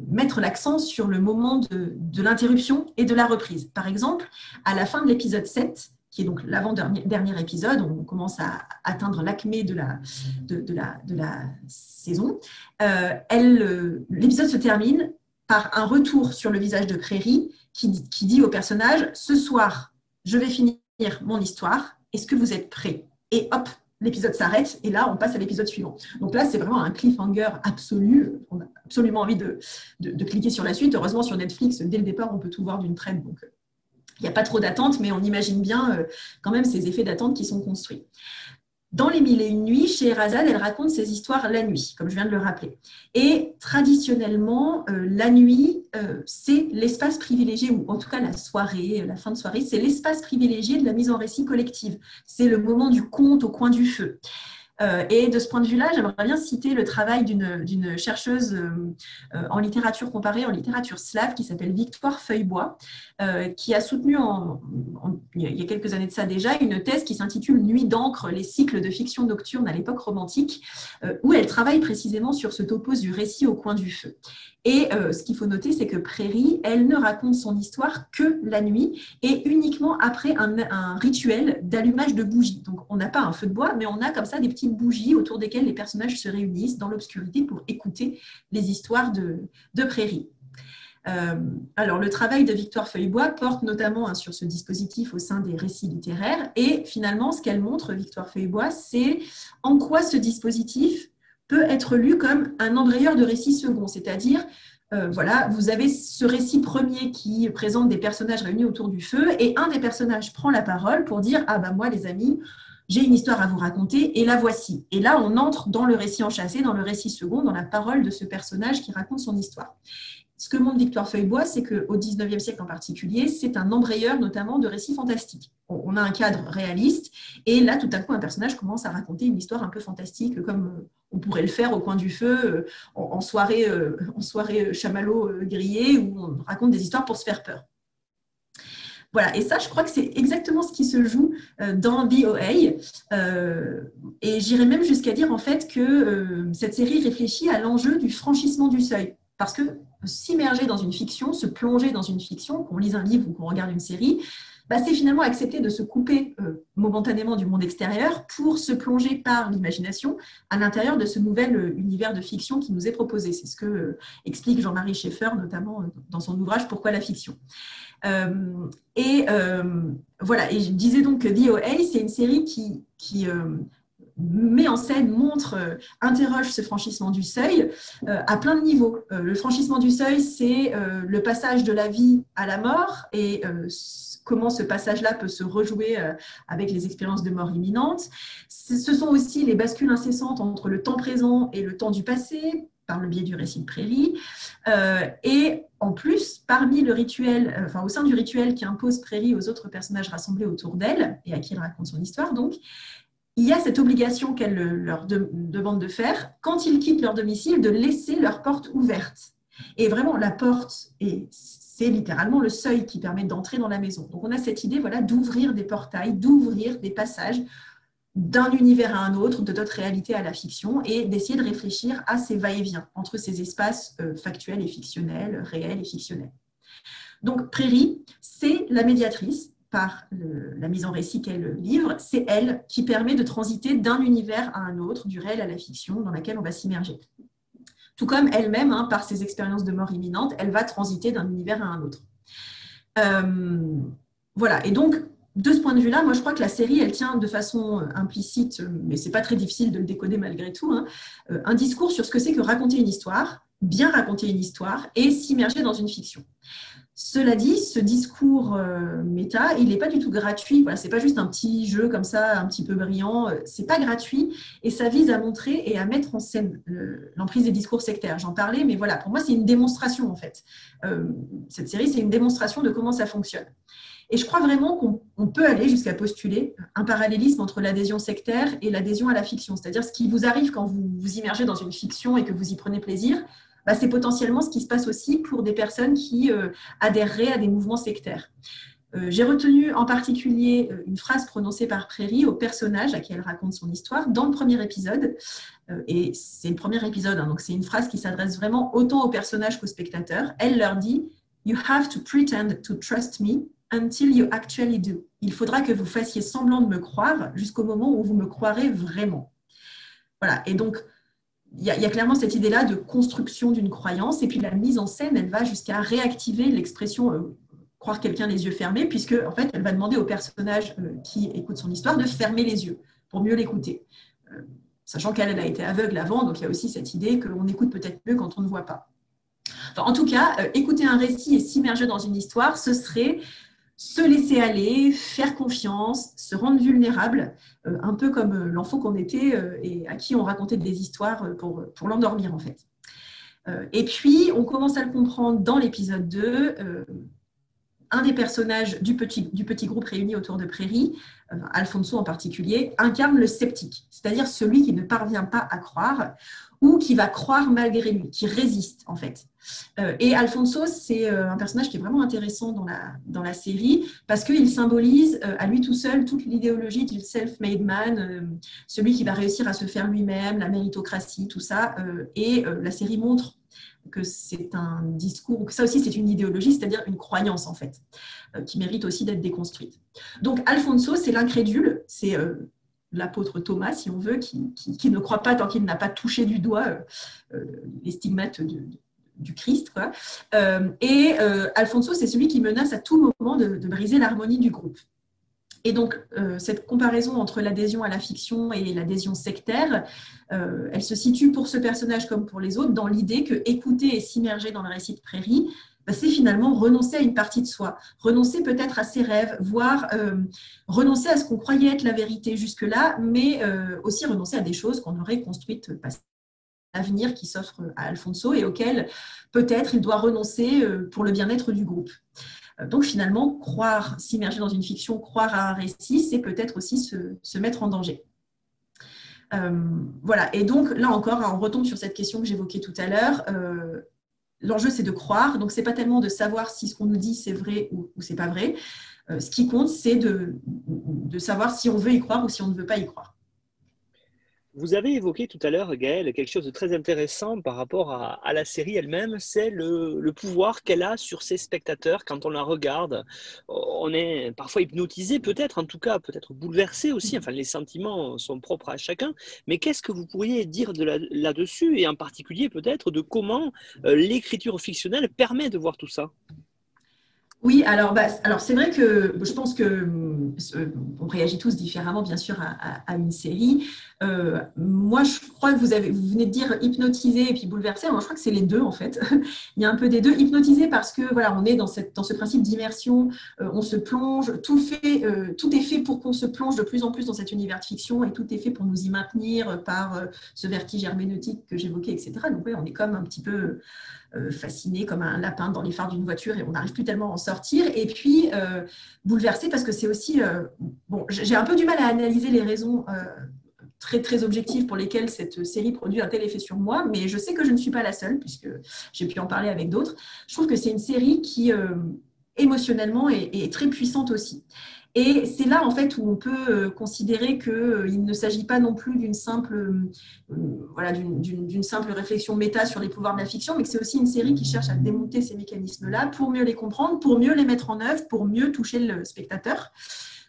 S2: mettre l'accent sur le moment de, de l'interruption et de la reprise. Par exemple, à la fin de l'épisode 7, qui est donc l'avant-dernier épisode, on commence à atteindre l'acmé de la, saison. Euh, euh, l'épisode se termine par un retour sur le visage de Prairie qui, dit au personnage Ce soir, je vais finir mon histoire. Est-ce que vous êtes prêts? Et hop, l'épisode s'arrête et là, on passe à l'épisode suivant. Donc là, c'est vraiment un cliffhanger absolu. On a absolument envie de, cliquer sur la suite. Heureusement, sur Netflix, dès le départ, on peut tout voir d'une traite. Donc, il n'y a pas trop d'attente, mais on imagine bien euh, quand même ces effets d'attente qui sont construits. Dans Les Mille et Une Nuits, chez Erazade, elle raconte ses histoires la nuit, comme je viens de le rappeler. Et traditionnellement, euh, la nuit, euh, c'est l'espace privilégié, ou en tout cas la soirée, la fin de soirée, c'est l'espace privilégié de la mise en récit collective. C'est le moment du conte au coin du feu. Euh, et de ce point de vue-là, j'aimerais bien citer le travail d'une chercheuse euh, euh, en littérature comparée, en littérature slave, qui s'appelle Victoire Feuillebois, qui a soutenu il y a quelques années de ça déjà une thèse qui s'intitule Nuit d'encre, les cycles de fiction nocturne à l'époque romantique, où elle travaille précisément sur ce topos du récit au coin du feu. Et ce qu'il faut noter, c'est que Prairie, elle ne raconte son histoire que la nuit et uniquement après un, rituel d'allumage de bougies. Donc, on n'a pas un feu de bois, mais on a comme ça des bougies autour desquelles les personnages se réunissent dans l'obscurité pour écouter les histoires de, Prairie. Euh, alors, le travail de Victoire Feuillebois porte notamment hein, sur ce dispositif au sein des récits littéraires. Et finalement, ce qu'elle montre, Victoire Feuillebois, c'est en quoi ce dispositif peut être lu comme un embrayeur de récit second, c'est-à-dire euh, voilà, vous avez ce récit premier qui présente des personnages réunis autour du feu et un des personnages prend la parole pour dire ah bah moi les amis j'ai une histoire à vous raconter et la voici. Et là on entre dans le récit enchâssé, dans le récit second, dans la parole de ce personnage qui raconte son histoire. Ce que montre Victoire Feuillebois, c'est qu'au XIXe siècle en particulier, c'est un embrayeur notamment de récits fantastiques. On a un cadre réaliste, et là, tout à coup, un personnage commence à raconter une histoire un peu fantastique, comme euh, on pourrait le faire au coin du feu, euh, en soirée, en soirée euh, chamallow grillé, où on raconte des histoires pour se faire peur. Voilà, et ça, je crois que c'est exactement ce qui se joue dans BOA. et j'irais même jusqu'à dire en fait que cette série réfléchit à l'enjeu du franchissement du seuil. Parce que s'immerger dans une fiction, se plonger dans une fiction, qu'on lise un livre ou qu'on regarde une série, bah, c'est finalement accepter de se couper euh, momentanément du monde extérieur pour se plonger par l'imagination à l'intérieur de ce nouvel euh, univers de fiction qui nous est proposé. C'est ce que euh, explique Jean-Marie Schaeffer, notamment dans son ouvrage Pourquoi la fiction Et voilà, et je disais donc que DOA, c'est une série qui, qui met en scène, montre, interroge ce franchissement du seuil à plein de niveaux. le franchissement du seuil, c'est le passage de la vie à la mort et comment ce passage-là peut se rejouer euh, avec les expériences de mort imminente. Ce sont aussi les bascules incessantes entre le temps présent et le temps du passé, par le biais du récit de prairie. Euh, et en plus, parmi le rituel, euh, enfin au sein du rituel qui impose prairie aux autres personnages rassemblés autour d'elle et à qui elle raconte son histoire, donc, il y a cette obligation qu'elle leur demande de faire, quand ils quittent leur domicile, de laisser leur porte ouverte. Et vraiment, la porte est c'est littéralement le seuil qui permet d'entrer dans la maison. Donc on a cette idée voilà, d'ouvrir des portails, d'ouvrir des passages d'un univers à un autre, de notre réalité à la fiction, et d'essayer de réfléchir à ces va-et-vient entre ces espaces euh, factuels et fictionnels, réels et fictionnels. Donc Prairie, c'est la médiatrice par la mise en récit qu'elle livre, c'est elle qui permet de transiter d'un univers à un autre, du réel à la fiction, dans laquelle on va s'immerger. Tout comme elle-même, hein, par ses expériences de mort imminente, elle va transiter d'un univers à un autre. Euh, voilà, et donc, de ce point de vue-là, moi je crois que la série, elle tient de façon implicite, mais c'est pas très difficile de le décoder malgré tout, hein, euh, un discours sur ce que c'est que raconter une histoire, bien raconter une histoire et s'immerger dans une fiction. Cela dit, ce discours euh, méta, il n'est pas du tout gratuit. Voilà, c'est pas juste un petit jeu comme ça, un petit peu brillant. Euh, c'est pas gratuit et ça vise à montrer et à mettre en scène l'emprise des discours sectaires. J'en parlais, mais voilà, pour moi, c'est une démonstration en fait. Euh, cette série, c'est une démonstration de comment ça fonctionne. Et je crois vraiment qu'on peut aller jusqu'à postuler un parallélisme entre l'adhésion sectaire et l'adhésion à la fiction. C'est-à-dire ce qui vous arrive quand vous vous immergez dans une fiction et que vous y prenez plaisir, bah, c'est potentiellement ce qui se passe aussi pour des personnes qui euh, adhéreraient à des mouvements sectaires. Euh, j'ai retenu en particulier euh, une phrase prononcée par Prairie au personnage à qui elle raconte son histoire dans le premier épisode. et c'est le premier épisode, hein, donc c'est une phrase qui s'adresse vraiment autant aux personnages qu'aux spectateurs. Elle leur dit You have to pretend to trust me until you actually do. Il faudra que vous fassiez semblant de me croire jusqu'au moment où vous me croirez vraiment. Voilà, et donc il y, a, clairement cette idée-là de construction d'une croyance, et puis la mise en scène, elle va jusqu'à réactiver l'expression euh, croire quelqu'un les yeux fermés, puisque en fait, elle va demander au personnage euh, qui écoute son histoire de fermer les yeux pour mieux l'écouter. Euh, sachant qu'elle a été aveugle avant, donc il y a aussi cette idée qu'on écoute peut-être mieux quand on ne voit pas. en tout cas, écouter un récit et s'immerger dans une histoire, ce serait se laisser aller, faire confiance, se rendre vulnérable, euh, un peu comme euh, l'enfant qu'on était euh, et à qui on racontait des histoires pour, pour l'endormir en fait. Et puis, on commence à le comprendre dans l'épisode 2. Un des personnages du petit, du petit groupe réuni autour de Prairie, Alfonso en particulier, incarne le sceptique, c'est-à-dire celui qui ne parvient pas à croire ou qui va croire malgré lui, qui résiste en fait. Euh, et Alfonso, c'est euh, un personnage qui est vraiment intéressant dans la, dans la série parce qu'il symbolise euh, à lui tout seul toute l'idéologie du self-made man, celui qui va réussir à se faire lui-même, la méritocratie, tout ça. et la série montre que c'est un discours, que ça aussi c'est une idéologie, c'est-à-dire une croyance en fait, qui mérite aussi d'être déconstruite. Donc Alfonso, c'est l'incrédule, c'est l'apôtre Thomas, si on veut, qui, ne croit pas tant qu'il n'a pas touché du doigt les stigmates du Christ. Euh, et euh, Alfonso, c'est celui qui menace à tout moment de, briser l'harmonie du groupe. Et donc, euh, cette comparaison entre l'adhésion à la fiction et l'adhésion sectaire, elle se situe pour ce personnage comme pour les autres dans l'idée que écouter et s'immerger dans le récit de Prairie, bah, c'est finalement renoncer à une partie de soi, renoncer peut-être à ses rêves, voire renoncer à ce qu'on croyait être la vérité jusque-là, mais aussi renoncer à des choses qu'on aurait construites avenir qui s'offre à Alfonso et auquel peut-être il doit renoncer euh, pour le bien-être du groupe. Euh, donc finalement, croire, s'immerger dans une fiction, croire à un récit, c'est peut-être aussi se, mettre en danger. Euh, voilà, et donc là encore, on retombe sur cette question que j'évoquais tout à l'heure. L'enjeu, c'est de croire, donc c'est pas tellement de savoir si ce qu'on nous dit c'est vrai ou, c'est pas vrai. ce qui compte, c'est de savoir si on veut y croire ou si on ne veut pas y croire.
S1: Vous avez évoqué tout à l'heure, Gaëlle, quelque chose de très intéressant par rapport à, la série elle-même, c'est le, pouvoir qu'elle a sur ses spectateurs quand on la regarde. On est parfois hypnotisé, peut-être, en tout cas, peut-être bouleversé aussi. Enfin, les sentiments sont propres à chacun. Mais qu'est-ce que vous pourriez dire de là-dessus, et en particulier peut-être de comment euh, l'écriture fictionnelle permet de voir tout ça?
S2: Oui, alors, bah, alors c'est vrai que je pense que euh, on réagit tous différemment, bien sûr, à, une série. Euh, moi, je crois que vous, avez, vous venez de dire hypnotiser et puis bouleverser. Moi, je crois que c'est les deux, en fait. [laughs] Il y a un peu des deux. Hypnotiser parce que voilà, on est dans, cette, dans ce principe d'immersion, euh, on se plonge, tout, tout est fait pour qu'on se plonge de plus en plus dans cet univers de fiction et tout est fait pour nous y maintenir par ce vertige herméneutique que j'évoquais, etc. Donc, oui, on est comme un petit peu fasciné comme un lapin dans les phares d'une voiture et on n'arrive plus tellement à en sortir. Et puis, euh, bouleversé parce que c'est aussi... Euh, bon, j'ai un peu du mal à analyser les raisons très très objectives pour lesquelles cette série produit un tel effet sur moi, mais je sais que je ne suis pas la seule puisque j'ai pu en parler avec d'autres. Je trouve que c'est une série qui émotionnellement est, très puissante aussi. Et c'est là, en fait, où on peut euh, considérer qu'il euh, ne s'agit pas non plus d'une simple, euh, d'une simple réflexion méta sur les pouvoirs de la fiction, mais que c'est aussi une série qui cherche à démonter ces mécanismes-là pour mieux les comprendre, pour mieux les mettre en œuvre, pour mieux toucher le spectateur.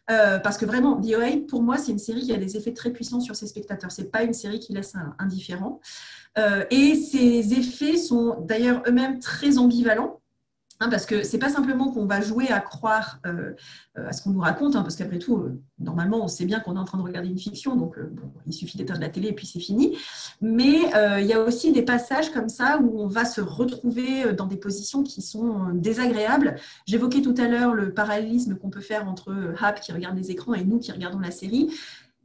S2: parce que vraiment, The pour moi, c'est une série qui a des effets très puissants sur ses spectateurs. C'est pas une série qui laisse indifférent. et ces effets sont d'ailleurs eux-mêmes très ambivalents. Hein, parce que c'est pas simplement qu'on va jouer à croire euh, euh, à ce qu'on nous raconte, hein, parce qu'après tout, euh, normalement, on sait bien qu'on est en train de regarder une fiction, donc il suffit d'éteindre la télé et puis c'est fini. Mais il y a aussi des passages comme ça où on va se retrouver dans des positions qui sont désagréables. J'évoquais tout à l'heure le parallélisme qu'on peut faire entre Hap qui regarde les écrans et nous qui regardons la série.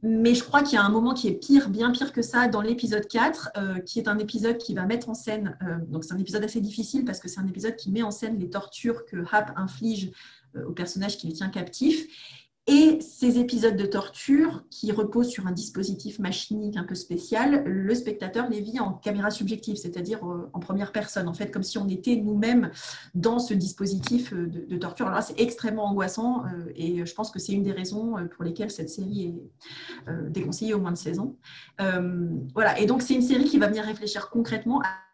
S2: Mais je crois qu'il y a un moment qui est pire, bien pire que ça, dans l'épisode 4, euh, qui est un épisode qui va mettre en scène, euh, donc c'est un épisode assez difficile parce que c'est un épisode qui met en scène les tortures que Hap inflige euh, au personnage qui le tient captif. Et ces épisodes de torture qui reposent sur un dispositif machinique un peu spécial, le spectateur les vit en caméra subjective, c'est-à-dire euh, en première personne, en fait, comme si on était nous-mêmes dans ce dispositif euh, de, torture. Alors là, c'est extrêmement angoissant euh, et je pense que c'est une des raisons pour lesquelles cette série est déconseillée au moins de 16 ans. Voilà, et donc c'est une série qui va venir réfléchir concrètement à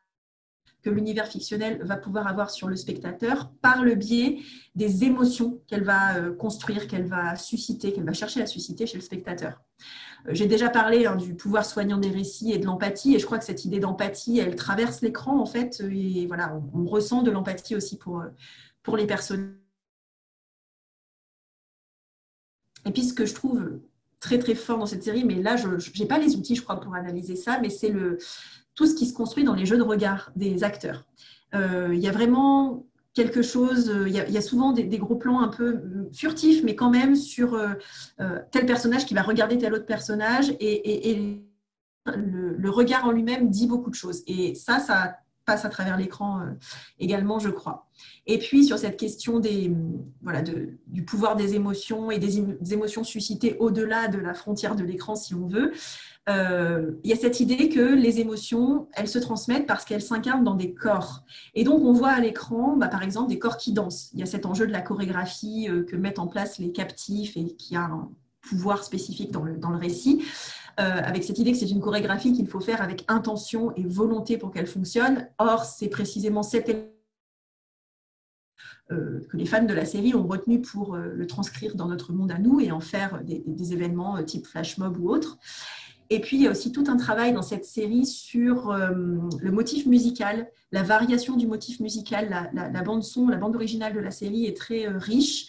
S2: que l'univers fictionnel va pouvoir avoir sur le spectateur par le biais des émotions qu'elle va euh, construire, qu'elle va susciter, qu'elle va chercher à susciter chez le spectateur. Euh, j'ai déjà parlé hein, du pouvoir soignant des récits et de l'empathie, et je crois que cette idée d'empathie, elle traverse l'écran en fait, et voilà, on, ressent de l'empathie aussi pour, euh, pour les personnes. Et puis ce que je trouve très très fort dans cette série, mais là je n'ai pas les outils, je crois, pour analyser ça, mais c'est le, tout ce qui se construit dans les jeux de regard des acteurs. Euh, il y a vraiment quelque chose, euh, il y a, souvent des, gros plans un peu euh, furtifs, mais quand même sur tel personnage qui va regarder tel autre personnage et, le, regard en lui-même dit beaucoup de choses. Et ça, ça passe à travers l'écran également, je crois. Et puis sur cette question des, voilà, du pouvoir des émotions et des, des émotions suscitées au-delà de la frontière de l'écran, si on veut, euh, il y a cette idée que les émotions, elles se transmettent parce qu'elles s'incarnent dans des corps. Et donc, on voit à l'écran, bah, par exemple, des corps qui dansent. Il y a cet enjeu de la chorégraphie euh, que mettent en place les captifs et qui a un pouvoir spécifique dans le, dans le récit. Euh, avec cette idée que c'est une chorégraphie qu'il faut faire avec intention et volonté pour qu'elle fonctionne. Or, c'est précisément cette que les fans de la série ont retenu pour le transcrire dans notre monde à nous et en faire des, des événements type flash mob ou autre. Et puis, il y a aussi tout un travail dans cette série sur euh, le motif musical, la variation du motif musical. La, bande-son, la bande originale de la série est très euh, riche.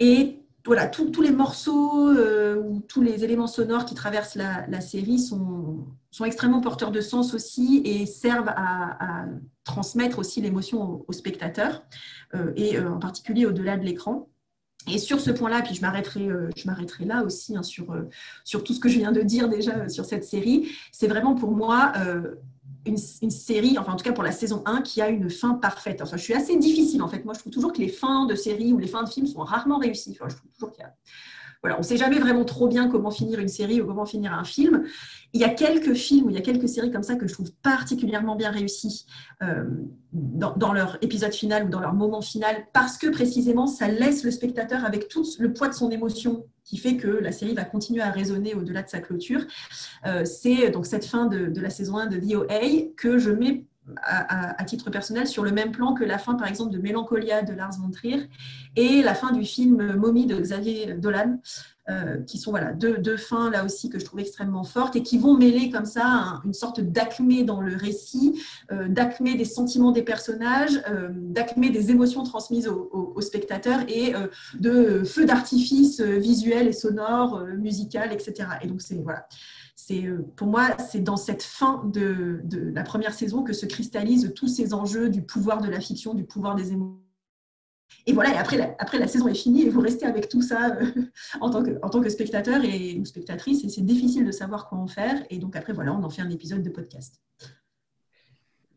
S2: Et voilà, tous les morceaux euh, ou tous les éléments sonores qui traversent la, série sont, extrêmement porteurs de sens aussi et servent à, transmettre aussi l'émotion aux, spectateurs, et en particulier au-delà de l'écran. Et sur ce point-là, puis je m'arrêterai, euh, je m'arrêterai là aussi hein, sur, euh, sur tout ce que je viens de dire déjà euh, sur cette série. C'est vraiment pour moi une, série, enfin en tout cas pour la saison 1, qui a une fin parfaite. Enfin, je suis assez difficile en fait. Moi, je trouve toujours que les fins de séries ou les fins de films sont rarement réussies. Enfin, je trouve toujours qu'il y a on ne sait jamais vraiment trop bien comment finir une série ou comment finir un film. Il y a quelques films, il y a quelques séries comme ça que je trouve particulièrement bien réussies euh, dans, leur épisode final ou dans leur moment final, parce que précisément, ça laisse le spectateur avec tout le poids de son émotion qui fait que la série va continuer à résonner au-delà de sa clôture. c'est donc cette fin de, de, la saison 1 de VOA que je mets à, titre personnel sur le même plan que la fin, par exemple, de Mélancolia de Lars von Trier et la fin du film Mommy de Xavier Dolan, euh, qui sont voilà, deux, fins là aussi que je trouve extrêmement fortes et qui vont mêler comme ça une sorte d'acmé dans le récit, euh, d'acmé des sentiments des personnages, euh, d'acmé des émotions transmises aux, spectateurs et de feux d'artifice visuel et sonore, musical, etc. Et donc c'est voilà c'est euh, pour moi, c'est dans cette fin de, la première saison que se cristallisent tous ces enjeux du pouvoir de la fiction, du pouvoir des émotions. Et voilà, et après la, saison est finie et vous restez avec tout ça euh, en, tant que, en tant que spectateur et, ou spectatrice, et c'est difficile de savoir quoi en faire. Et donc après, voilà, on en fait un épisode de podcast.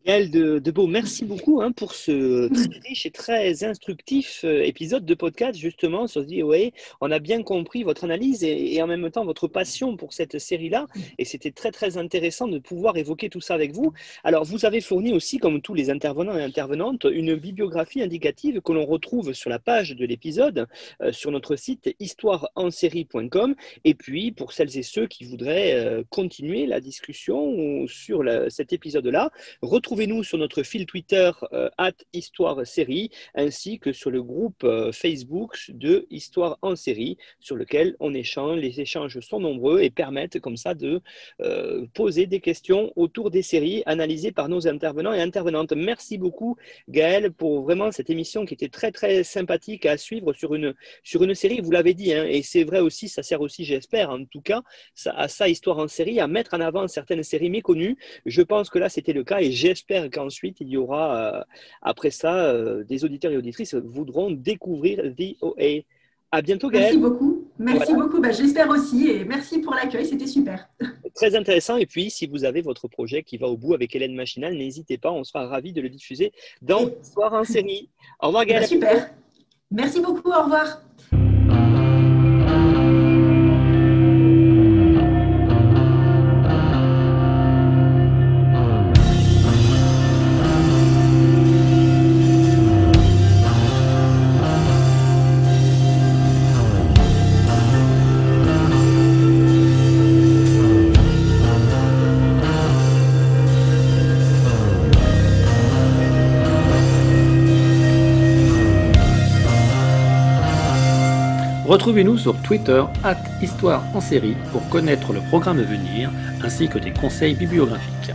S1: Gaël de, Beau, merci beaucoup hein, pour ce très [laughs] riche et très instructif euh, épisode de podcast justement sur The On a bien compris votre analyse et, en même temps votre passion pour cette série-là. Et c'était très très intéressant de pouvoir évoquer tout ça avec vous. Alors vous avez fourni aussi, comme tous les intervenants et intervenantes, une bibliographie indicative que l'on retrouve sur la page de l'épisode euh, sur notre site histoireensérie.com et puis pour celles et ceux qui voudraient euh, continuer la discussion sur cet épisode-là, retrouvez Retrouvez-nous sur notre fil Twitter euh, Histoire Série ainsi que sur le groupe euh, Facebook de Histoire en série sur lequel on échange. Les échanges sont nombreux et permettent comme ça de euh, poser des questions autour des séries analysées par nos intervenants et intervenantes. Merci beaucoup Gaël pour vraiment cette émission qui était très très sympathique à suivre sur une, sur une série, vous l'avez dit, hein, et c'est vrai aussi, ça sert aussi, j'espère en tout cas, à ça Histoire en série, à mettre en avant certaines séries méconnues. Je pense que là c'était le cas et j'espère j'espère qu'ensuite, il y aura, euh, après ça, euh, des auditeurs et auditrices voudront découvrir VOA. À bientôt, Gaël.
S2: Merci beaucoup. Merci beaucoup. Bah, j'espère aussi. Et merci pour l'accueil. C'était super. [laughs]
S1: Très intéressant. Et puis, si vous avez votre projet qui va au bout avec Hélène Machinal, n'hésitez pas. On sera ravis de le diffuser dans Soir en série. Au revoir. Bah,
S2: super. Merci beaucoup. Au revoir.
S3: Retrouvez-nous sur Twitter, Histoire en série, pour connaître le programme à venir ainsi que des conseils bibliographiques.